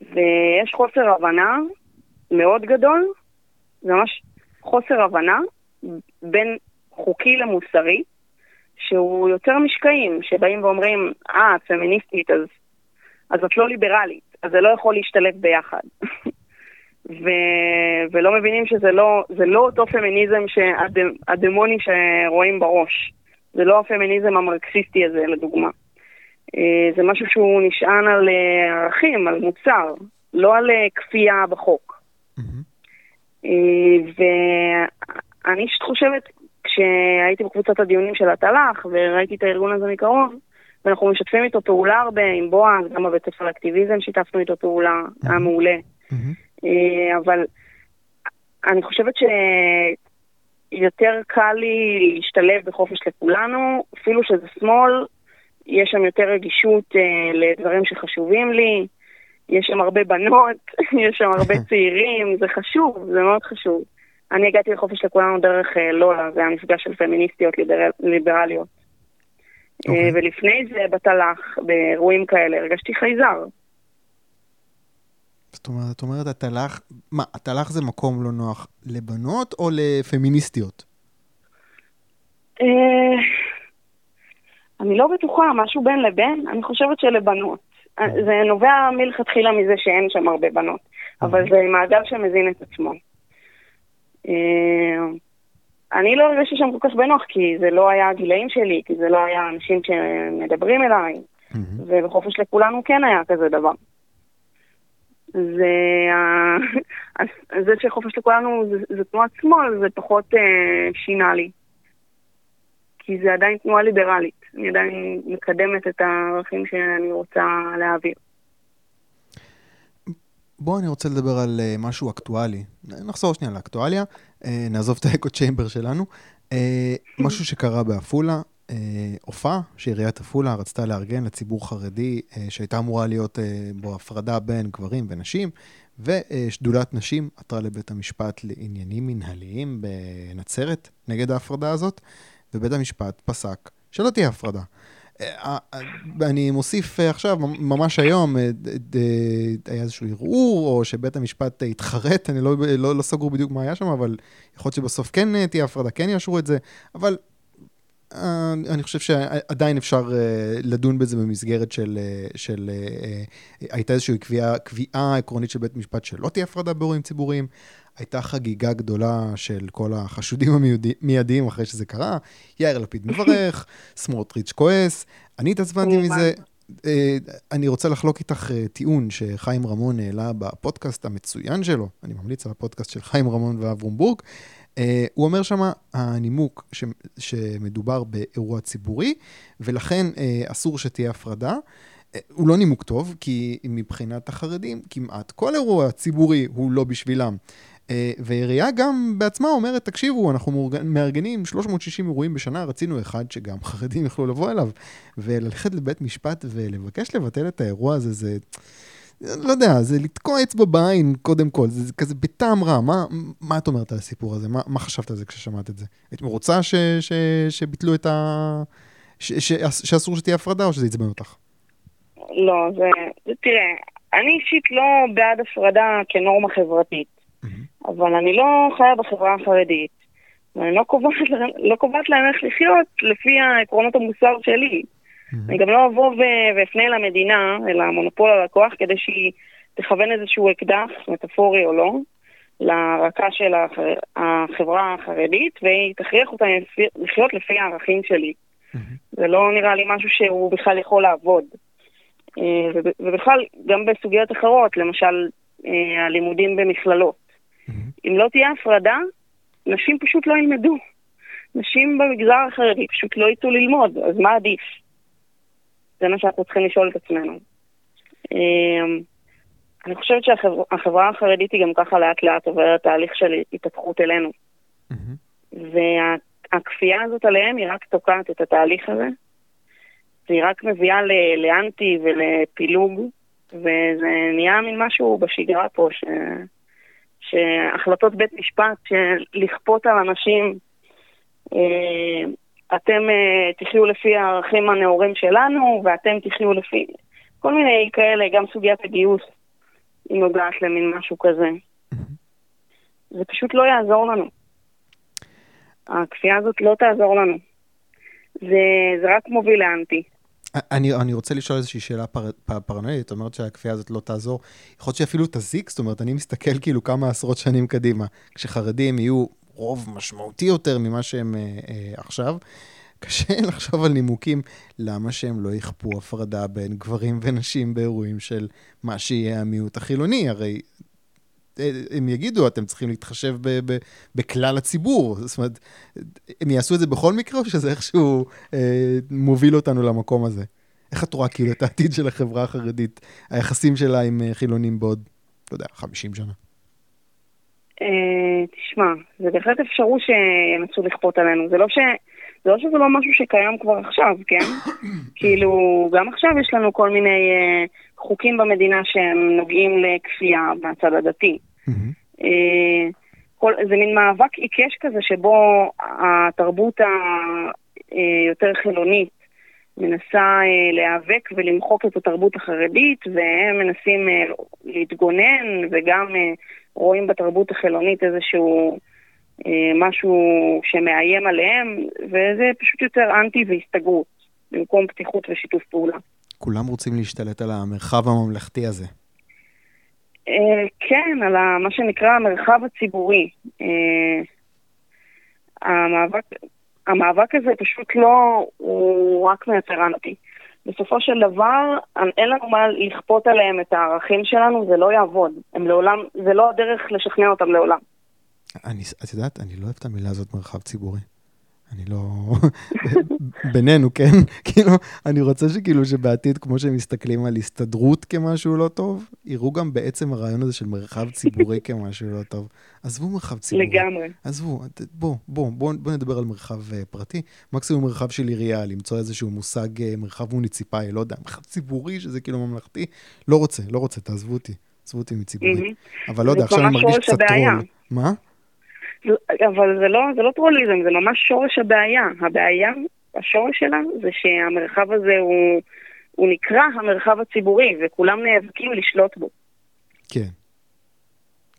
ויש חוסר הבנה מאוד גדול, זה ממש חוסר הבנה בין חוקי למוסרי, שהוא יותר משקעים, שבאים ואומרים, אה, את פמיניסטית, אז, אז את לא ליברלית, אז זה לא יכול להשתלב ביחד. ו, ולא מבינים שזה לא, לא אותו פמיניזם שהדמוני שרואים בראש. זה לא הפמיניזם המרקסיסטי הזה, לדוגמה. אה, זה משהו שהוא נשען על אה, ערכים, על מוצר, לא על אה, כפייה בחוק. ואני פשוט חושבת, כשהייתי בקבוצת הדיונים של התל"ח, וראיתי את הארגון הזה מקרוב, ואנחנו משתפים איתו פעולה הרבה עם בועז, גם בבית ספר אקטיביזם שיתפנו איתו פעולה, היה מעולה. אבל אני חושבת שיותר קל לי להשתלב בחופש לכולנו, אפילו שזה שמאל, יש שם יותר רגישות אה, לדברים שחשובים לי, יש שם הרבה בנות, יש שם הרבה צעירים, זה חשוב, זה מאוד חשוב. אני הגעתי לחופש לכולנו דרך אה, לולה, זה היה מפגש של פמיניסטיות ליבר... ליברליות. Okay. אה, אוקיי. ולפני זה בתל"ח, באירועים כאלה, הרגשתי חייזר. זאת אומרת, את אומרת, התל"ח, מה, התל"ח זה מקום לא נוח לבנות או לפמיניסטיות? אה, אני לא בטוחה, משהו בין לבין, אני חושבת שלבנות. אה, זה נובע מלכתחילה מזה שאין שם הרבה בנות, אבל אוקיי. זה מעגל שמזין את עצמו. אה, אני לא הרגשתי שם כל כך בנוח, כי זה לא היה הגילאים שלי, כי זה לא היה אנשים שמדברים אליי, ובחופש לכולנו כן היה כזה דבר. זה, זה שחופש לכולנו זה, זה תנועת שמאל, זה פחות אה, שינה לי. כי זה עדיין תנועה ליברלית. אני עדיין מקדמת את הערכים שאני רוצה להעביר. בואו אני רוצה לדבר על uh, משהו אקטואלי. נחזור שנייה לאקטואליה, uh, נעזוב את האקו צ'יימבר שלנו. Uh, משהו שקרה בעפולה, הופעה שעיריית עפולה רצתה לארגן לציבור חרדי שהייתה אמורה להיות בו הפרדה בין גברים ונשים, ושדולת נשים עתרה לבית המשפט לעניינים מנהליים בנצרת נגד ההפרדה הזאת. ובית המשפט פסק שלא תהיה הפרדה. אה, אה, אני מוסיף אה, עכשיו, ממש היום, היה איזשהו ערעור, או שבית המשפט התחרט, אני לא, לא, לא סגור בדיוק מה היה שם, אבל יכול להיות שבסוף כן תהיה הפרדה, כן יאשרו את זה, אבל אני חושב שעדיין אפשר לדון בזה במסגרת של, של הייתה איזושהי קביעה, קביעה עקרונית של בית משפט שלא תהיה הפרדה באירועים ציבוריים. הייתה חגיגה גדולה של כל החשודים המיידיים אחרי שזה קרה. יאיר לפיד מברך, סמוטריץ' כועס, אני התעצבנתי מזה. אה, אני רוצה לחלוק איתך אה, טיעון שחיים רמון העלה בפודקאסט המצוין שלו, אני ממליץ על הפודקאסט של חיים רמון ואברום בורג. אה, הוא אומר שמה, הנימוק ש, שמדובר באירוע ציבורי, ולכן אסור שתהיה הפרדה. הוא לא נימוק טוב, כי מבחינת החרדים, כמעט כל אירוע ציבורי הוא לא בשבילם. אה, והעירייה גם בעצמה אומרת, תקשיבו, אנחנו מארגנים 360 אירועים בשנה, רצינו אחד שגם חרדים יוכלו לבוא אליו, וללכת לבית משפט ולבקש לבטל את האירוע הזה, זה... לא יודע, זה לתקוע אצבע בעין קודם כל, זה כזה בטעם רע. מה, מה את אומרת על הסיפור הזה? מה, מה חשבת על זה כששמעת את זה? היית מרוצה ש, ש, שביטלו את ה... ש, ש, שאסור שתהיה הפרדה או שזה עצבן אותך? לא, זה... תראה, אני אישית לא בעד הפרדה כנורמה חברתית. אבל אני לא חיה בחברה החרדית, ואני לא קובעת, לא קובעת להם איך לחיות לפי העקרונות המוסר שלי. Mm-hmm. אני גם לא אבוא ואפנה למדינה, אלא מונופול על הכוח, כדי שהיא תכוון איזשהו אקדח, מטאפורי או לא, לרקה של. החברה החרדית, והיא תכריח אותה לחיות לפי הערכים שלי. Mm-hmm. זה לא נראה לי משהו שהוא בכלל יכול לעבוד. אה, ובכלל, גם בסוגיות אחרות, למשל, אה, הלימודים במכללות. Mm-hmm. אם לא תהיה הפרדה, נשים פשוט לא ילמדו. נשים במגזר החרדי פשוט לא יצאו ללמוד, אז מה עדיף? זה מה שאנחנו צריכים לשאול את עצמנו. אמ, אני חושבת שהחברה החרדית היא גם ככה לאט לאט עוברת תהליך של התהפכות אלינו. והכפייה הזאת עליהם היא רק תוקעת את התהליך הזה. והיא רק מביאה לאנטי ולפילוג, וזה נהיה מין משהו בשגרה פה, ש... שהחלטות בית משפט לכפות על אנשים, אה, אתם אה, תחיו לפי הערכים הנאורים שלנו, ואתם תחיו לפי... כל מיני כאלה, גם סוגיית הגיוס, היא נוגעת למין משהו כזה. זה פשוט לא יעזור לנו. הכפייה הזאת לא תעזור לנו. זה, זה רק מוביל לאנטי. אני, אני רוצה לשאול איזושהי שאלה פר, פר, פרנואלית, את אומרת שהכפייה הזאת לא תעזור. יכול להיות שאפילו תזיק, זאת אומרת, אני מסתכל כאילו כמה עשרות שנים קדימה. כשחרדים יהיו רוב משמעותי יותר ממה שהם אה, אה, עכשיו, קשה לחשוב על נימוקים למה שהם לא יכפו הפרדה בין גברים ונשים באירועים של מה שיהיה המיעוט החילוני. הרי אה, הם יגידו, אתם צריכים להתחשב ב- ב- בכלל הציבור. זאת אומרת, הם יעשו את זה בכל מקרה, או שזה איכשהו אה, מוביל אותנו למקום הזה? איך את רואה כאילו את העתיד של החברה החרדית, היחסים שלה עם אה, חילונים בעוד, לא יודע, 50 שנה? אה, תשמע, זה בהחלט אפשרות שינסו לכפות עלינו. זה לא ש... זה לא שזה לא משהו שקיים כבר עכשיו, כן? כאילו, גם עכשיו יש לנו כל מיני uh, חוקים במדינה שהם נוגעים לכפייה מהצד הדתי. uh, כל, זה מין מאבק עיקש כזה שבו התרבות היותר אה, חילונית מנסה uh, להיאבק ולמחוק את התרבות החרדית, והם מנסים uh, להתגונן וגם uh, רואים בתרבות החילונית איזשהו... אה, משהו שמאיים עליהם, וזה פשוט יותר אנטי והסתגרות, במקום פתיחות ושיתוף פעולה. כולם רוצים להשתלט על המרחב הממלכתי הזה. אה, כן, על מה שנקרא המרחב הציבורי. אה, המאבק, המאבק הזה פשוט לא, הוא רק מייצר אנטי. בסופו של דבר, אין לנו מה לכפות עליהם את הערכים שלנו, זה לא יעבוד. הם לעולם, זה לא הדרך לשכנע אותם לעולם. אני, את יודעת, אני לא אוהב את המילה הזאת מרחב ציבורי. אני לא... בינינו, כן? כאילו, אני רוצה שכאילו שבעתיד, כמו שהם מסתכלים על הסתדרות כמשהו לא טוב, יראו גם בעצם הרעיון הזה של מרחב ציבורי כמשהו לא טוב. עזבו מרחב ציבורי. לגמרי. עזבו, בוא, בוא, בוא, בוא נדבר על מרחב uh, פרטי. מקסימום מרחב של עירייה, למצוא איזשהו מושג uh, מרחב מוניציפאי, לא יודע, מרחב ציבורי, שזה כאילו ממלכתי. לא רוצה, לא רוצה, תעזבו אותי. עזבו אותי מציבורי. אבל לא יודע, עכשיו אני מרגיש קצת טרול. מה? אבל זה לא, זה לא טרוליזם, זה ממש שורש הבעיה. הבעיה, השורש שלה, זה שהמרחב הזה הוא, הוא נקרא המרחב הציבורי, וכולם נאבקים לשלוט בו. כן.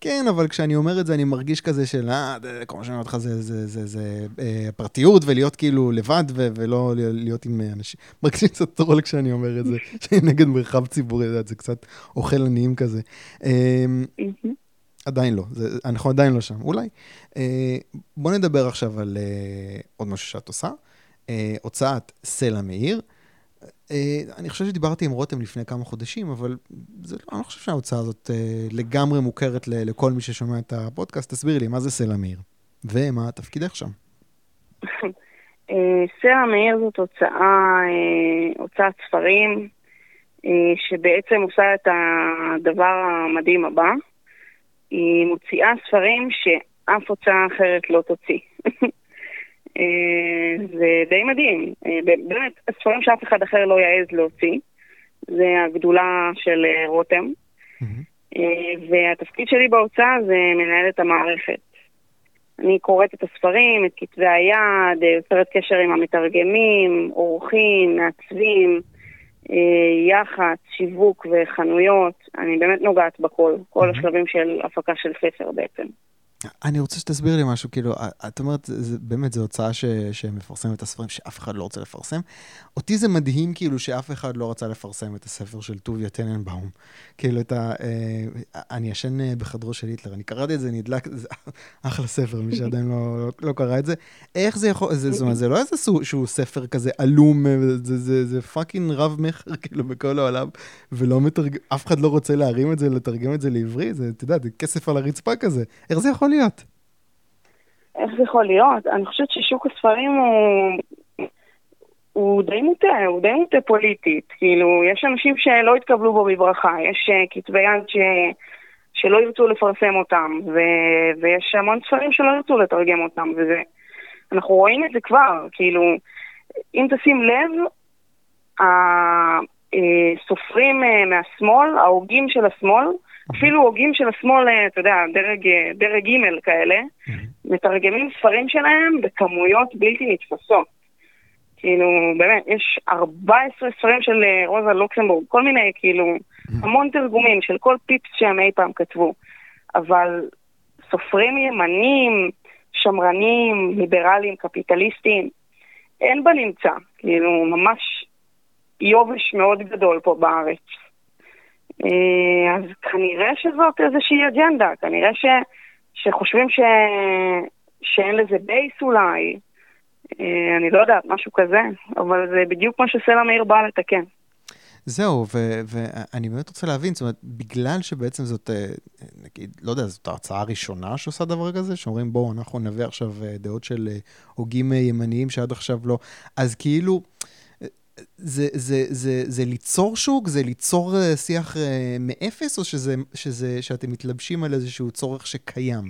כן, אבל כשאני אומר את זה, אני מרגיש כזה של, אה, כמו שאני אומר לך, זה, זה, זה, זה אה, פרטיות, ולהיות כאילו לבד, ו- ולא להיות עם אנשים. מרגיש קצת טרול כשאני אומר את זה, שאני נגד מרחב ציבורי, זה קצת אוכל עניים כזה. אה, עדיין לא, זה, אנחנו עדיין לא שם, אולי. אה, בוא נדבר עכשיו על אה, עוד משהו שאת עושה. אה, הוצאת סלע מאיר. אה, אני חושב שדיברתי עם רותם לפני כמה חודשים, אבל זה, לא, אני לא חושב שההוצאה הזאת אה, לגמרי מוכרת ל, לכל מי ששומע את הפודקאסט. תסבירי לי, מה זה סלע מאיר? ומה תפקידך שם? אה, סלע מאיר זאת הוצאה, אה, הוצאת ספרים, אה, שבעצם עושה את הדבר המדהים הבא. היא מוציאה ספרים שאף הוצאה אחרת לא תוציא. אה, זה די מדהים. אה, באמת, ספרים שאף אחד אחר לא יעז להוציא. זה הגדולה של אה, רותם. והתפקיד שלי בהוצאה זה מנהל את המערכת. אני קוראת את הספרים, את כתבי היד, יוצרת קשר עם המתרגמים, עורכים, מעצבים. אה, יח"צ, שיווק וחנויות, אני באמת נוגעת בכל, כל השלבים של הפקה של ספר בעצם. אני רוצה שתסביר לי משהו, כאילו, את אומרת, זה, באמת, זו הוצאה ש, שמפרסמת את הספרים שאף אחד לא רוצה לפרסם. אותי זה מדהים, כאילו, שאף אחד לא רצה לפרסם את הספר של טוביה טננבאום. כאילו, את ה... אה, אני ישן אה, בחדרו של היטלר, אני קראתי את זה, נדלק, זה אחלה ספר, מי שעדיין לא, לא, לא קרא את זה. איך זה יכול, זה, זאת אומרת, זה לא איזה שהוא ספר כזה עלום, אה, זה, זה, זה, פאקינג רב-מכר, כאילו, בכל העולם, ולא מתרגם, אף אחד לא רוצה להרים את זה, לתרגם את זה לעברי, זה, אתה יודע, זה כסף על הרצפה כזה. איך זה יכול להיות? איך זה יכול להיות? אני חושבת ששוק הספרים הוא... הוא די מוטה, הוא די מוטה פוליטית. כאילו, יש אנשים שלא יתקבלו בו בברכה, יש uh, כתבי יד ש... שלא ירצו לפרסם אותם, ו... ויש המון ספרים שלא ירצו לתרגם אותם, וזה... אנחנו רואים את זה כבר, כאילו, אם תשים לב, הסופרים אה, אה, מהשמאל, ההוגים של השמאל, אפילו הוגים של השמאל, אה, אתה יודע, דרג, אה, דרג ג' כאלה, מתרגמים ספרים שלהם בכמויות בלתי נתפסות. כאילו, באמת, יש 14 ספרים של אה, רוזה לוקסמבורג, כל מיני, כאילו, המון תרגומים של כל פיפס שהם אי פעם כתבו. אבל סופרים ימנים, שמרנים, ליברליים, קפיטליסטים, אין בנמצא, כאילו ממש יובש מאוד גדול פה בארץ. אה, אז כנראה שזאת איזושהי אג'נדה, כנראה ש, שחושבים ש, שאין לזה base אולי, אה, אני לא יודעת, משהו כזה, אבל זה בדיוק מה שסלע מאיר בא לתקן. זהו, ואני באמת רוצה להבין, זאת אומרת, בגלל שבעצם זאת, אה, נגיד, לא יודע, זאת ההרצאה הראשונה שעושה דבר כזה, שאומרים, בואו, אנחנו נביא עכשיו דעות של הוגים ימניים שעד עכשיו לא, אז כאילו, זה, זה, זה, זה ליצור שוק? זה ליצור שיח מאפס, או שזה, שזה, שאתם מתלבשים על איזשהו צורך שקיים?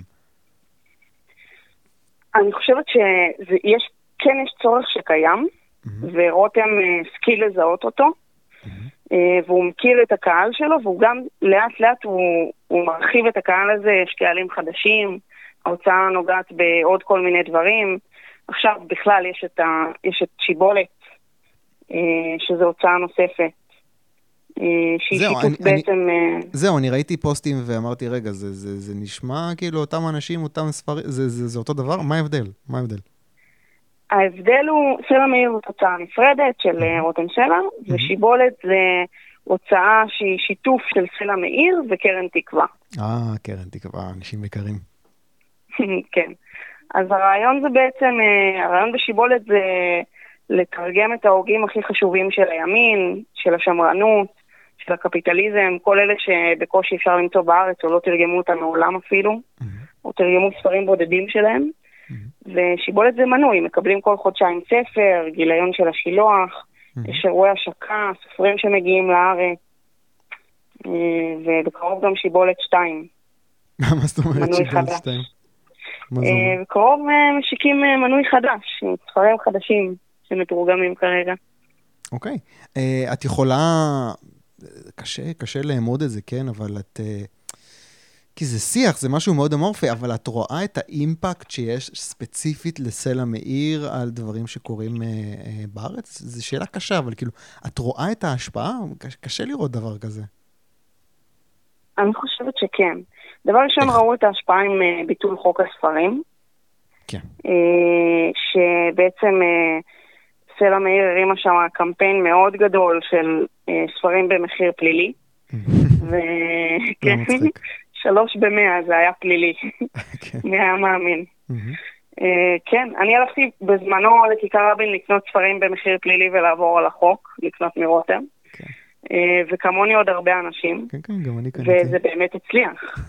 אני חושבת שיש, כן יש צורך שקיים, mm-hmm. ורותם השכיל לזהות אותו, mm-hmm. והוא מכיר את הקהל שלו, והוא גם לאט לאט הוא, הוא מרחיב את הקהל הזה, יש קהלים חדשים, ההוצאה נוגעת בעוד כל מיני דברים. עכשיו בכלל יש את, ה, יש את שיבולת, אה, שזו הוצאה נוספת. אה, שהיא זהו, שיתוף אני, בעצם... אני, אה, זהו, אני ראיתי פוסטים ואמרתי, רגע, זה, זה, זה נשמע כאילו אותם אנשים, אותם ספרים, זה, זה, זה אותו דבר? מה ההבדל? מה ההבדל? ההבדל הוא, סלע מאיר זאת הוצאה נפרדת של רותם סלע, ושיבולת זה הוצאה שהיא שיתוף של סלע מאיר וקרן תקווה. אה, קרן תקווה, אנשים יקרים. כן. אז הרעיון זה בעצם, הרעיון בשיבולת זה לתרגם את ההוגים הכי חשובים של הימין, של השמרנות, של הקפיטליזם, כל אלה שבקושי אפשר למצוא בארץ או לא תרגמו אותם מעולם אפילו, mm-hmm. או תרגמו ספרים בודדים שלהם. Mm-hmm. ושיבולת זה מנוי, מקבלים כל חודשיים ספר, גיליון של השילוח, mm-hmm. יש אירועי השקה, סופרים שמגיעים לארץ, אה, ובקרוב גם שיבולת 2. מה זאת אומרת שיבולת 2? בקרוב אה, משיקים אה, מנוי חדש, ספרים חדשים. שמתורגמים כרגע. אוקיי. Okay. Uh, את יכולה, קשה, קשה לאמוד את זה, כן, אבל את... Uh, כי זה שיח, זה משהו מאוד אמורפי, אבל את רואה את האימפקט שיש ספציפית לסלע מאיר על דברים שקורים uh, uh, בארץ? זו שאלה קשה, אבל כאילו, את רואה את ההשפעה? קשה, קשה לראות דבר כזה. אני חושבת שכן. דבר ראשון, ראו את ההשפעה עם uh, ביטול חוק הספרים. כן. Uh, שבעצם... Uh, סלע מאיר הרימה שם קמפיין מאוד גדול של אה, ספרים במחיר פלילי. וכן, שלוש במאה זה היה פלילי. כן. מי היה מאמין? אה, כן, אני הלכתי בזמנו לכיכר רבין לקנות ספרים במחיר פלילי ולעבור על החוק, לקנות מרותם. כן. אה, וכמוני עוד הרבה אנשים. כן, כן, גם אני קניתי. וזה באמת הצליח.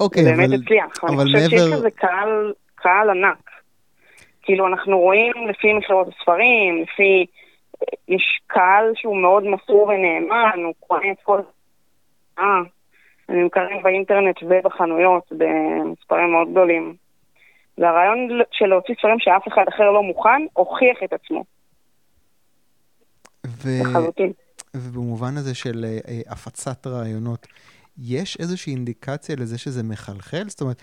אוקיי, אבל... זה באמת הצליח. אני חושבת שיש לזה קהל ענק. כאילו אנחנו רואים לפי מכירות הספרים, לפי... יש קהל שהוא מאוד מסור ונאמן, הוא קונה את כל... אה, הם נמכרים באינטרנט ובחנויות במספרים מאוד גדולים. והרעיון של להוציא ספרים שאף אחד אחר לא מוכן, הוכיח את עצמו. ו... לחלוטין. ובמובן הזה של uh, הפצת רעיונות, יש איזושהי אינדיקציה לזה שזה מחלחל? זאת אומרת,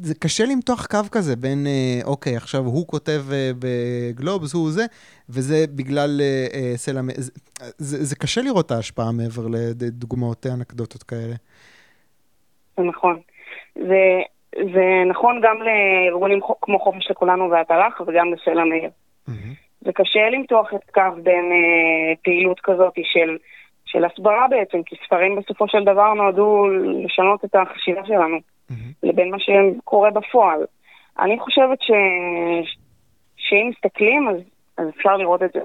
זה קשה למתוח קו כזה בין, אה, אוקיי, עכשיו הוא כותב אה, בגלובס, הוא זה, וזה בגלל אה, סלע... זה, זה, זה קשה לראות את ההשפעה מעבר לדוגמאות אנקדוטות כאלה. זה נכון. זה, זה נכון גם לארגונים כמו חופש לכולנו והתל"ח וגם לסלע מאיר. Mm-hmm. זה קשה למתוח את קו בין אה, פעילות כזאת של... של הסברה בעצם, כי ספרים בסופו של דבר נועדו לשנות את החשיבה שלנו, mm-hmm. לבין מה שקורה בפועל. אני חושבת ש... שאם מסתכלים, אז, אז אפשר לראות את זה.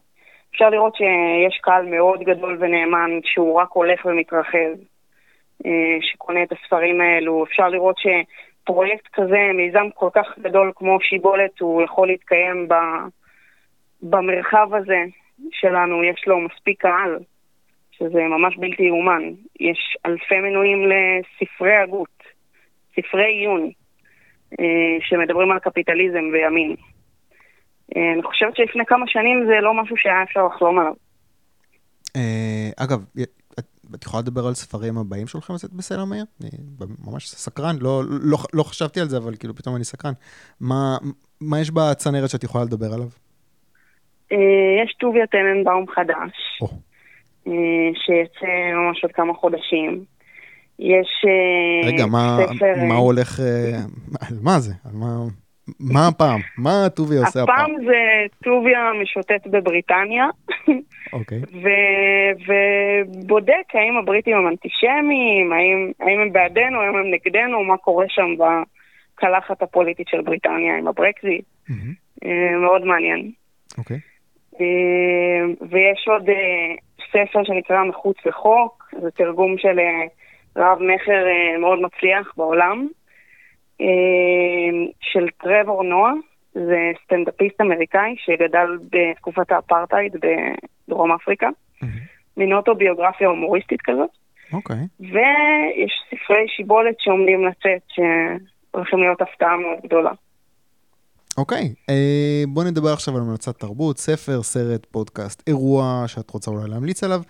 אפשר לראות שיש קהל מאוד גדול ונאמן שהוא רק הולך ומתרחב, אה, שקונה את הספרים האלו. אפשר לראות שפרויקט כזה, מיזם כל כך גדול כמו שיבולת, הוא יכול להתקיים ב... במרחב הזה שלנו, יש לו מספיק קהל. שזה ממש בלתי יאומן. יש אלפי מנויים לספרי הגות, ספרי עיון, אה, שמדברים על קפיטליזם וימין. אה, אני חושבת שלפני כמה שנים זה לא משהו שהיה אפשר לחלום עליו. אה, אגב, את יכולה לדבר על ספרים הבאים שהולכים לצאת בסלע מאיר? אני ממש סקרן, לא, לא, לא חשבתי על זה, אבל כאילו פתאום אני סקרן. מה, מה יש בצנרת שאת יכולה לדבר עליו? יש טוביה טננבאום חדש. Oh. אה, שיצא ממש עוד כמה חודשים. יש אה, רגע, מה, ספר... מה הולך, אה, על מה זה? על מה... מה הפעם? מה טוביה עושה הפעם? הפעם זה טוביה משוטט בבריטניה, אוקיי. ו- ובודק האם הבריטים הם אנטישמים, האם, האם הם בעדנו, האם הם נגדנו, מה קורה שם בקלחת הפוליטית של בריטניה עם הברקזיט. אה, מאוד מעניין. אוקיי. אה, ויש עוד אה, ספר שנקרא מחוץ לחוק, זה תרגום של אה, רב מכר אה, מאוד מצליח בעולם, אה, של טרוור נועה, זה סטנדאפיסט אמריקאי שגדל בתקופת האפרטהייד בדרום אפריקה. מין אוטוביוגרפיה הומוריסטית כזאת, אוקיי. ויש ספרי שיבולת שעומדים לצאת, שהולכים להיות הפתעה מאוד גדולה. אוקיי, אה, בוא נדבר עכשיו על המלצת תרבות, ספר, סרט, פודקאסט, אירוע שאת רוצה אולי להמליץ עליו.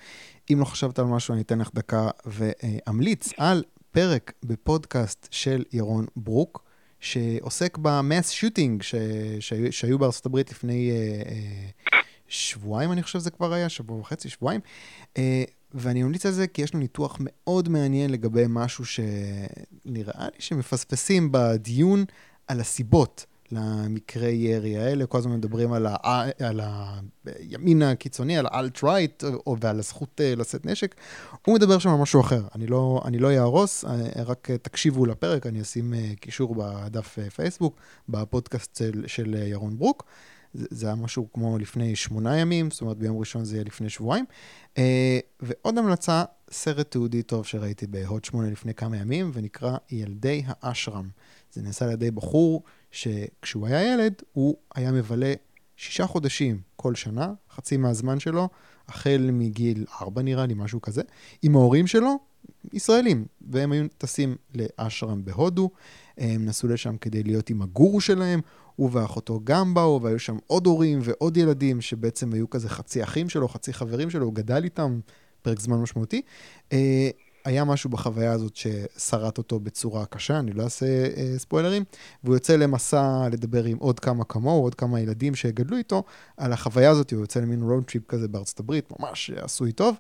אם לא חשבת על משהו, אני אתן לך דקה ואמליץ על פרק בפודקאסט של ירון ברוק, שעוסק במאס שוטינג ש... שהיו, שהיו בארצות הברית לפני אה, אה, שבועיים, אני חושב שזה כבר היה, שבוע וחצי, שבועיים. אה, ואני ממליץ על זה כי יש לו ניתוח מאוד מעניין לגבי משהו שנראה לי שמפספסים בדיון על הסיבות למקרי ירי האלה. כל הזמן מדברים על, ה... על הימין הקיצוני, על האלט-רייט ועל הזכות אה, לשאת נשק. הוא מדבר שם על משהו אחר. אני לא, לא יהרוס, אה, רק תקשיבו לפרק, אני אשים אה, קישור בדף פייסבוק, בפודקאסט של, של ירון ברוק. זה היה משהו כמו לפני שמונה ימים, זאת אומרת ביום ראשון זה יהיה לפני שבועיים. ועוד המלצה, סרט תיעודי טוב שראיתי בהוט שמונה לפני כמה ימים, ונקרא ילדי האשרם. זה נעשה על ידי בחור שכשהוא היה ילד, הוא היה מבלה שישה חודשים כל שנה, חצי מהזמן שלו, החל מגיל ארבע נראה לי, משהו כזה, עם ההורים שלו, ישראלים, והם היו טסים לאשרם בהודו, הם נסעו לשם כדי להיות עם הגורו שלהם, הוא ואחותו גם באו, והיו שם עוד הורים ועוד ילדים שבעצם היו כזה חצי אחים שלו, חצי חברים שלו, הוא גדל איתם פרק זמן משמעותי. היה משהו בחוויה הזאת ששרט אותו בצורה קשה, אני לא אעשה אה, ספוילרים, והוא יוצא למסע לדבר עם עוד כמה כמוהו, עוד כמה ילדים שגדלו איתו, על החוויה הזאת, הוא יוצא למין road trip כזה בארצות הברית, ממש עשוי טוב,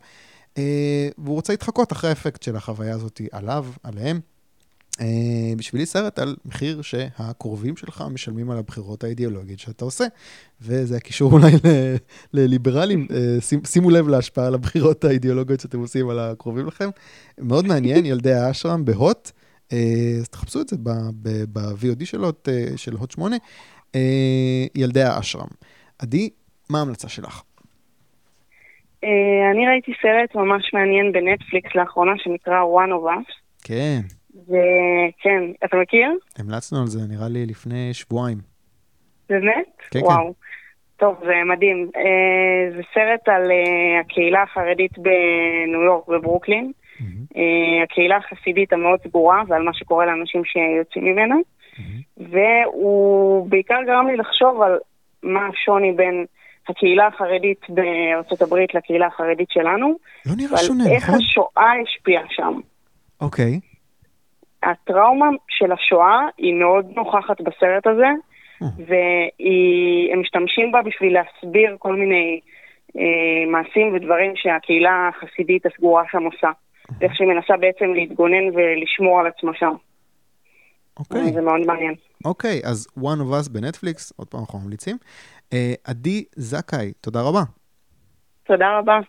אה, והוא רוצה להתחקות אחרי האפקט של החוויה הזאת עליו, עליהם. אה, בשבילי סרט על מחיר שהקרובים שלך משלמים על הבחירות האידיאולוגיות שאתה עושה, וזה הקישור אולי לליברלים, אה, שימו לב להשפעה על הבחירות האידיאולוגיות שאתם עושים על הקרובים לכם. מאוד מעניין, ילדי האשרם בהוט, אה, אז תחפשו את זה ב-VOD של הוט, אה, של הוט 8, אה, ילדי האשרם. עדי, מה ההמלצה שלך? אני ראיתי סרט ממש מעניין בנטפליקס לאחרונה שנקרא One of Us, כן, וכן, אתה מכיר? המלצנו על זה נראה לי לפני שבועיים. באמת? כן, כן. וואו. טוב, זה מדהים. אה, זה סרט על אה, הקהילה החרדית בניו יורק וברוקלין. מהמם, אה, הקהילה החסידית המאוד סגורה ועל מה שקורה לאנשים שיוצאים ממנה. מהמם. והוא בעיקר גרם לי לחשוב על מה השוני בין הקהילה החרדית בארצות הברית לקהילה החרדית שלנו, לא נראה ועל שונה, איך נכון? השואה השפיעה שם. אוקיי. הטראומה של השואה היא מאוד נוכחת בסרט הזה, אה. והם משתמשים בה בשביל להסביר כל מיני אה, מעשים ודברים שהקהילה החסידית הסגורה שם עושה. ואיך שהיא מנסה בעצם להתגונן ולשמור על עצמה שם. אוקיי. זה מאוד מעניין. אוקיי, אז One of Us בנטפליקס, עוד פעם אנחנו ממליצים. אה, עדי זכאי, תודה רבה. תודה רבה.